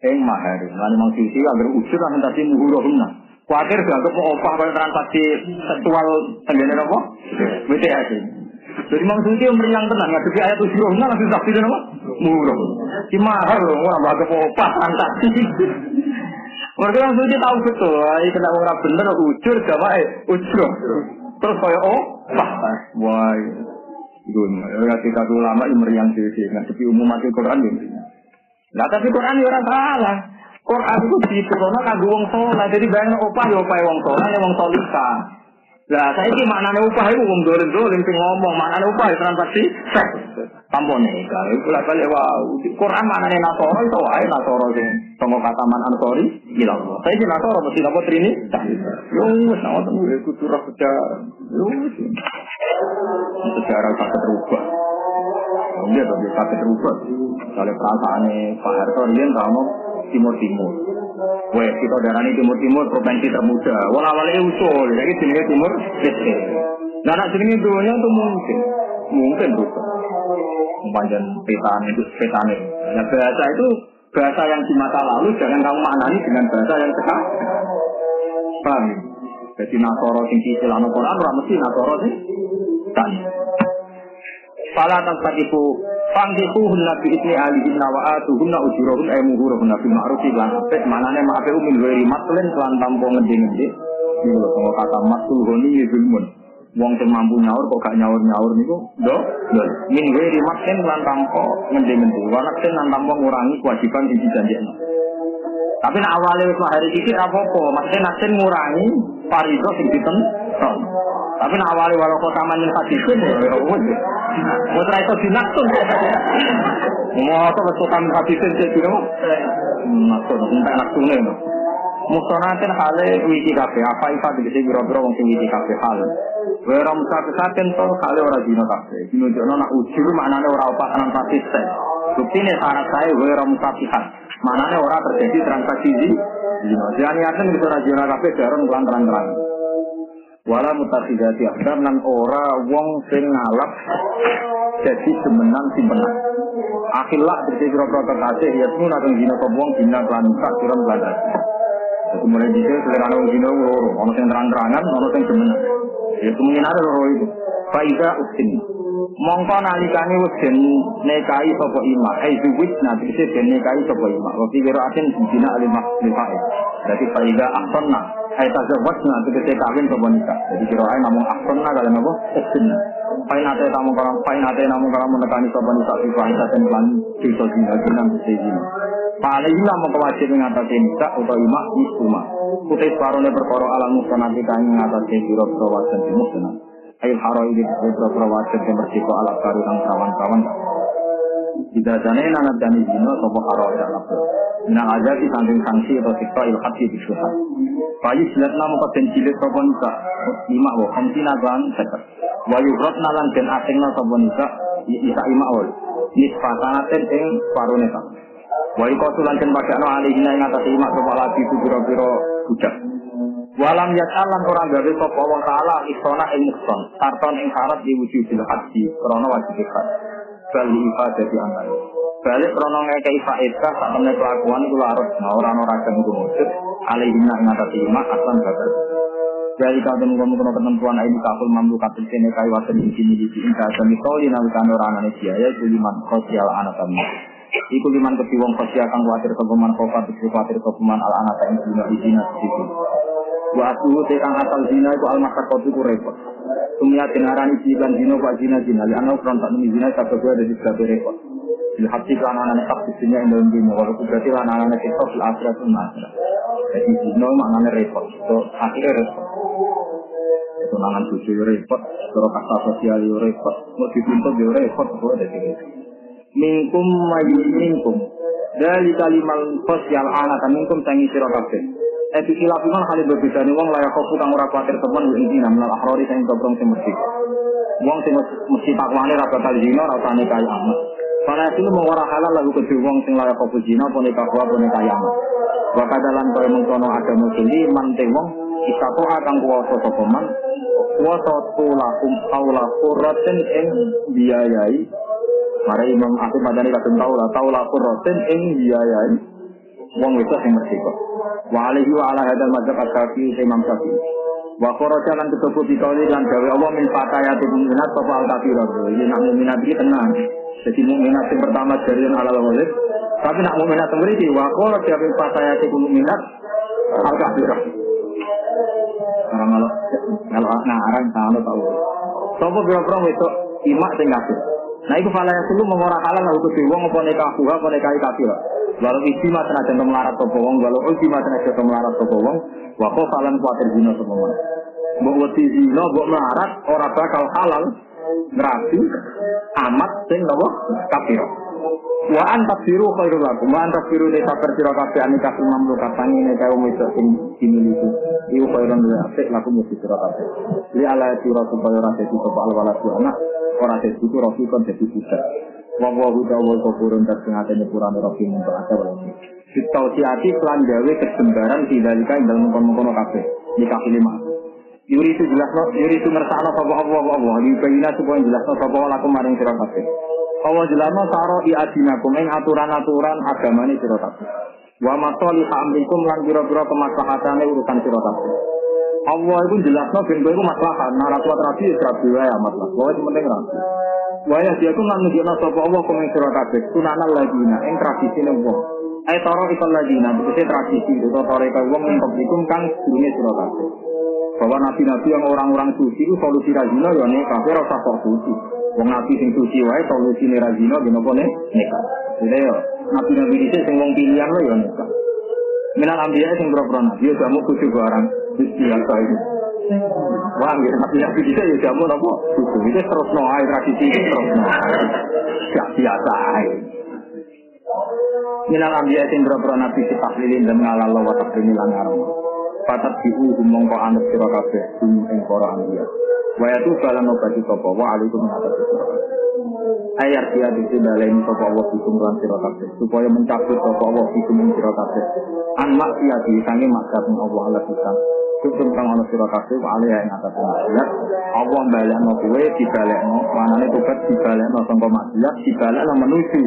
ing mahar lan mau sisi agar ujur lan tadi muhurohunna Kuatir dianggap mau opah pada transaksi seksual tenggene apa? WTS. Jadi Imam Suyuti meriang tenang, jadi ayat ujuroh, nggak langsung saksi dan apa? Murah. Si mahal orang bagai opah transaksi. Mereka Imam Suyuti tahu betul, ini kena orang bener, ujur, sama eh, ujur. Terus kayak oh, wah, wah, gun. Ya kita ulama yang meriang sih, nggak sepi umum mati Quran ini. Nah tapi Quran ya orang salah. Quran itu diturunkan kanggo wong saleh. Jadi bayang opah ya opah wong saleh, wong salihah. Lah saya ini maknanya upah itu wong dolim dolim sing ngomong maknanya upah itu transaksi seks. Nih, kalau itu lah kali wow. Quran maknanya nasoro itu wae nasoro sing tonggo kata man ansori hilang. Saya sih nasoro mesti nopo trini. Yo wis nawa temu iku curah sejarah. Yo sejarah kata terubah. Dia tapi kata terubah. Kalau perasaannya Pak Harto Rian kamu timur timur. Weh, kita darani Timur Timur provinsi termuda. Wala awalnya usul, jadi jenenge Timur Leste. Nah, nak jenenge dunia itu mungkin, mungkin tuh. Panjang petan itu petan Nah, bahasa itu bahasa yang di masa lalu jangan kamu maknani dengan bahasa yang sekarang. Paham? Jadi Nasoro sing cicil anu Quran ora mesti Nasoro sing tani. Fala Fangkihuhunna bi ismi alihinna wa atuhunna ujurahun ay muhurahunna bil ma'ruf lan apik manane ma'afe min ghairi matlin lan tampo ngendi-ngendi. Niku lho kok kata matul honi zulmun. Wong sing mampu nyaur kok gak nyaur-nyaur niku do do. Min ghairi matlin lan tampo ngendi-ngendi. Wa naksin lan tampo ngurangi kewajiban sing dijanjekno. Tapi nak awalnya wis hari iki apa-apa, maksudnya naksin ngurangi fardhu sing ditenton. Tapi nak awalnya walau kota manjen hadisin ya wis. Wis ra iso dinaksun. Apa wis kota hadisin cek dino. Naksun entek naksune. Mustonaten hale wiki kafe, apa ifa dikisi biro-biro wong sing wiki kafe hal. Wera musakesaken to hale ora dino kafe. Dino jono nak ujur maknane ora opatanan konsisten. Buktine syarat saya wera musakihan. Manane ora terjadi transaksi di dino. Jangan yakin bisa rajina kafe jaron kelan terang-terang. Wala mutakhidati akdam nan ora wong sing ngalap jadi semenan simpenan. Akhillah berarti kira-kira kekasih ya semua nang dino kok wong dina kelan tak kira belanda. Jadi mulai di sini selera orang dino loro, ono sing terang-terangan, ono sing semenan. Ya kemungkinan ada loro itu. Faida uksin. Mongko nalikane wis den nekai sapa ima, ai zuwit nanti den nekai sapa ima. Wa fi qira'atin dina alimah lifa'i. Jadi faida ahsanna ai tazawwaj nanti kita kawin sapa nikah. Jadi qira'ain namung ahsanna kalian apa? Uksin. Pain ate tamu kalam, pain ate namun kalam menekani sapa nikah fi fa'isa dan lan dosa dina dina bisa Paling lah mau kewajib mengatasi nikah atau imak isuma. Putih separuhnya perkara alam mustanati kang mengatasi biro-biro wajan di musnah. Ail haro ini biro-biro wajan yang bersiko ala karu kang kawan-kawan. Tidak jane nana jani zino sopo haro dan abdo. Minang aja di samping sanksi atau siksa ilhat di bisuhan. Bayi silat namu kaden cilik sopo nikah. Imak wo kamsina gan seket. Wayu rot nalan den asing na sopo nikah. Isa imak wol. Nisfatanaten ing separuhnya kang. Wa iku tulan den padakno alihina ing atas imak sapa lagi pira-pira budak. Walam yatalan ora gawe sapa wong taala isona ing mukson, tarton ing syarat diwujudil haji krana wajib ikhlas. Bal ibadah di antara. Balik krana ngekei faedah sak temne kelakuan iku larut, nah ora ana ragam iku wujud alihina ing atas imak aslan babar. Jadi kalau temen kono ketentuan ini kaful mamlu katil kene kai waten di sini di sini kata mitoli nalikane orang aneh biaya juliman sosial anak kami. Iku liman wong khosya kang kuatir kepeman kofat iku kuatir kepeman al anak ing dina izina situ. Wa atuhu te kang asal zina iku al makar iku repot. Sumia denarani jiban zina wa zina zina li ana ukron tak nemi zina kabeh ada di kabeh repot. Bil hati kan anak tak dunia ing dalam dunia walau berarti lan anak kita fil akhirat akhirat. Jadi zina maknane repot. So akhirnya repot. Tunangan yo repot, cara kasta sosial repot, mau dituntut yo repot, kok ada minkum mayu minkum dari kalimal sosial anak minkum tangi sira kilap iman kali berbeda nih wong layak kopu kang ora kuatir temen wa intina menal akhrori sing dobrong sing mesti wong sing mesti takwane ra bakal zina ra usah nikah amat Para itu mau ora halal lagu ke wong sing layak kopu zina apa nikah wa apa nikah amat wa kadalan kaya mengkono ada musli man te wong isato akan kuwasa sapa man? Kuwasa tulakum aula qurratin ing biayai. Mari Imam Asim Madani lah, tahu lah kurrotin ing biayai wong wedok sing merdeka. Wa alaihi wa ala hadal madzhab ashabi Imam Syafi'i. Wa kharaja lan ketubu bikauli lan gawe Allah min fatayati mu'minat sapa al kafirat. Ini nak mukminat iki tenang. Jadi mukminat yang pertama dari yang halal walid. Tapi nak mukminat yang beriki wa kharaja min fatayati mu'minat al kafirat. Orang kalau nah arang tahu tahu. Sopo biro-biro wedok imak sing kafir. Nah itu fala yang dulu mengorang halal lah untuk wong apa nikah buah apa nikah kafir. Walau ijtima tenaga melarat sopo wong, walau ijtima tenaga melarat sopo wong, wako falan kuatir zina sopo wong. Mbok wedi zina, mbok melarat, ora bakal halal ngerasi amat sing nopo kafir. Wa antas biru khairul lakum. Wa antas biru desa persira kabeh anika imam lu katangi nek wong wedok sing dimiliki. Iku khairun apik lakum mesti sira kabeh. Li ala sira supaya ora dadi sapa al waladu anak ora dadi itu rasul kan dadi budak. Wa wa huda wa kufurun tak sing atene purane rahim untuk ada wae. Ditausiati kelan gawe kesembaran didalika ing dalam mengkono-mengkono kabeh. Nikah lima. Yuri itu jelas no, yuri itu ngersakno sapa Allah Allah. Yubayina supaya jelas no sapa Allah lakum maring sira kabeh. Allah jelas no saro i adinakum ing aturan-aturan agamane sira kabeh. Wa matoli amrikum lan pira-pira kemaslahatane urusan sira kabeh. Allah itu jelas no ben kowe iku maslahat. Nah, ra kuat ya rabi wae amat lah. Wae penting rabi. Waya dia ku nang nunjukno sapa Allah kok ing sira kabeh. Sunanal ladina ing tradisine wong. Ai taro ikal ladina, tegese tradisi itu taro ikal wong ing kang durunge sira. Bahwa nabi-nabi yang orang-orang suci itu solusi razina ya kabeh ora usah kok suci. Wong nabi sing suci wae solusi razina ben apa nek nikah. Jadi ya nabi-nabi dhisik sing wong pilihan lo ya nikah. Minal ambiya sing pro-pro nabi ya jamu kudu barang biasa itu. Wah. Tapi yang bisa ya jamu nopo. Itu itu terus no air tradisi itu terus no. Gak biasa air. Minal ambiya sing pro-pro nabi si tahlilin dan ngalalo wa taklimi lan Patat diu humong ko anut sira kabeh hum ing para ambiya. Wa yatu balan obati sapa wa alaikum atas sira kabeh. Ayat dia di baleni sapa Allah hukum lan sira kabeh supaya mencabut sapa Allah hukum ing sira kabeh. An maksiati sange maksiat Allah ala kita. Hukum kang ana sira kabeh wa alaihi ing atas maksiat. Allah balekno kowe dibalekno, manane tobat dibalekno sangka maksiat, dibalekno menuju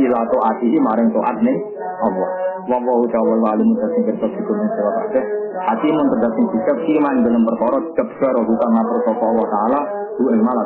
ila taatihi maring taat ning Allah. Wa wa ta'ala wa alim tasing ing sira kabeh. Hati mun terdapat sikap iman dalam perkara jabbar bukan sapa Allah taala, ku ing malah.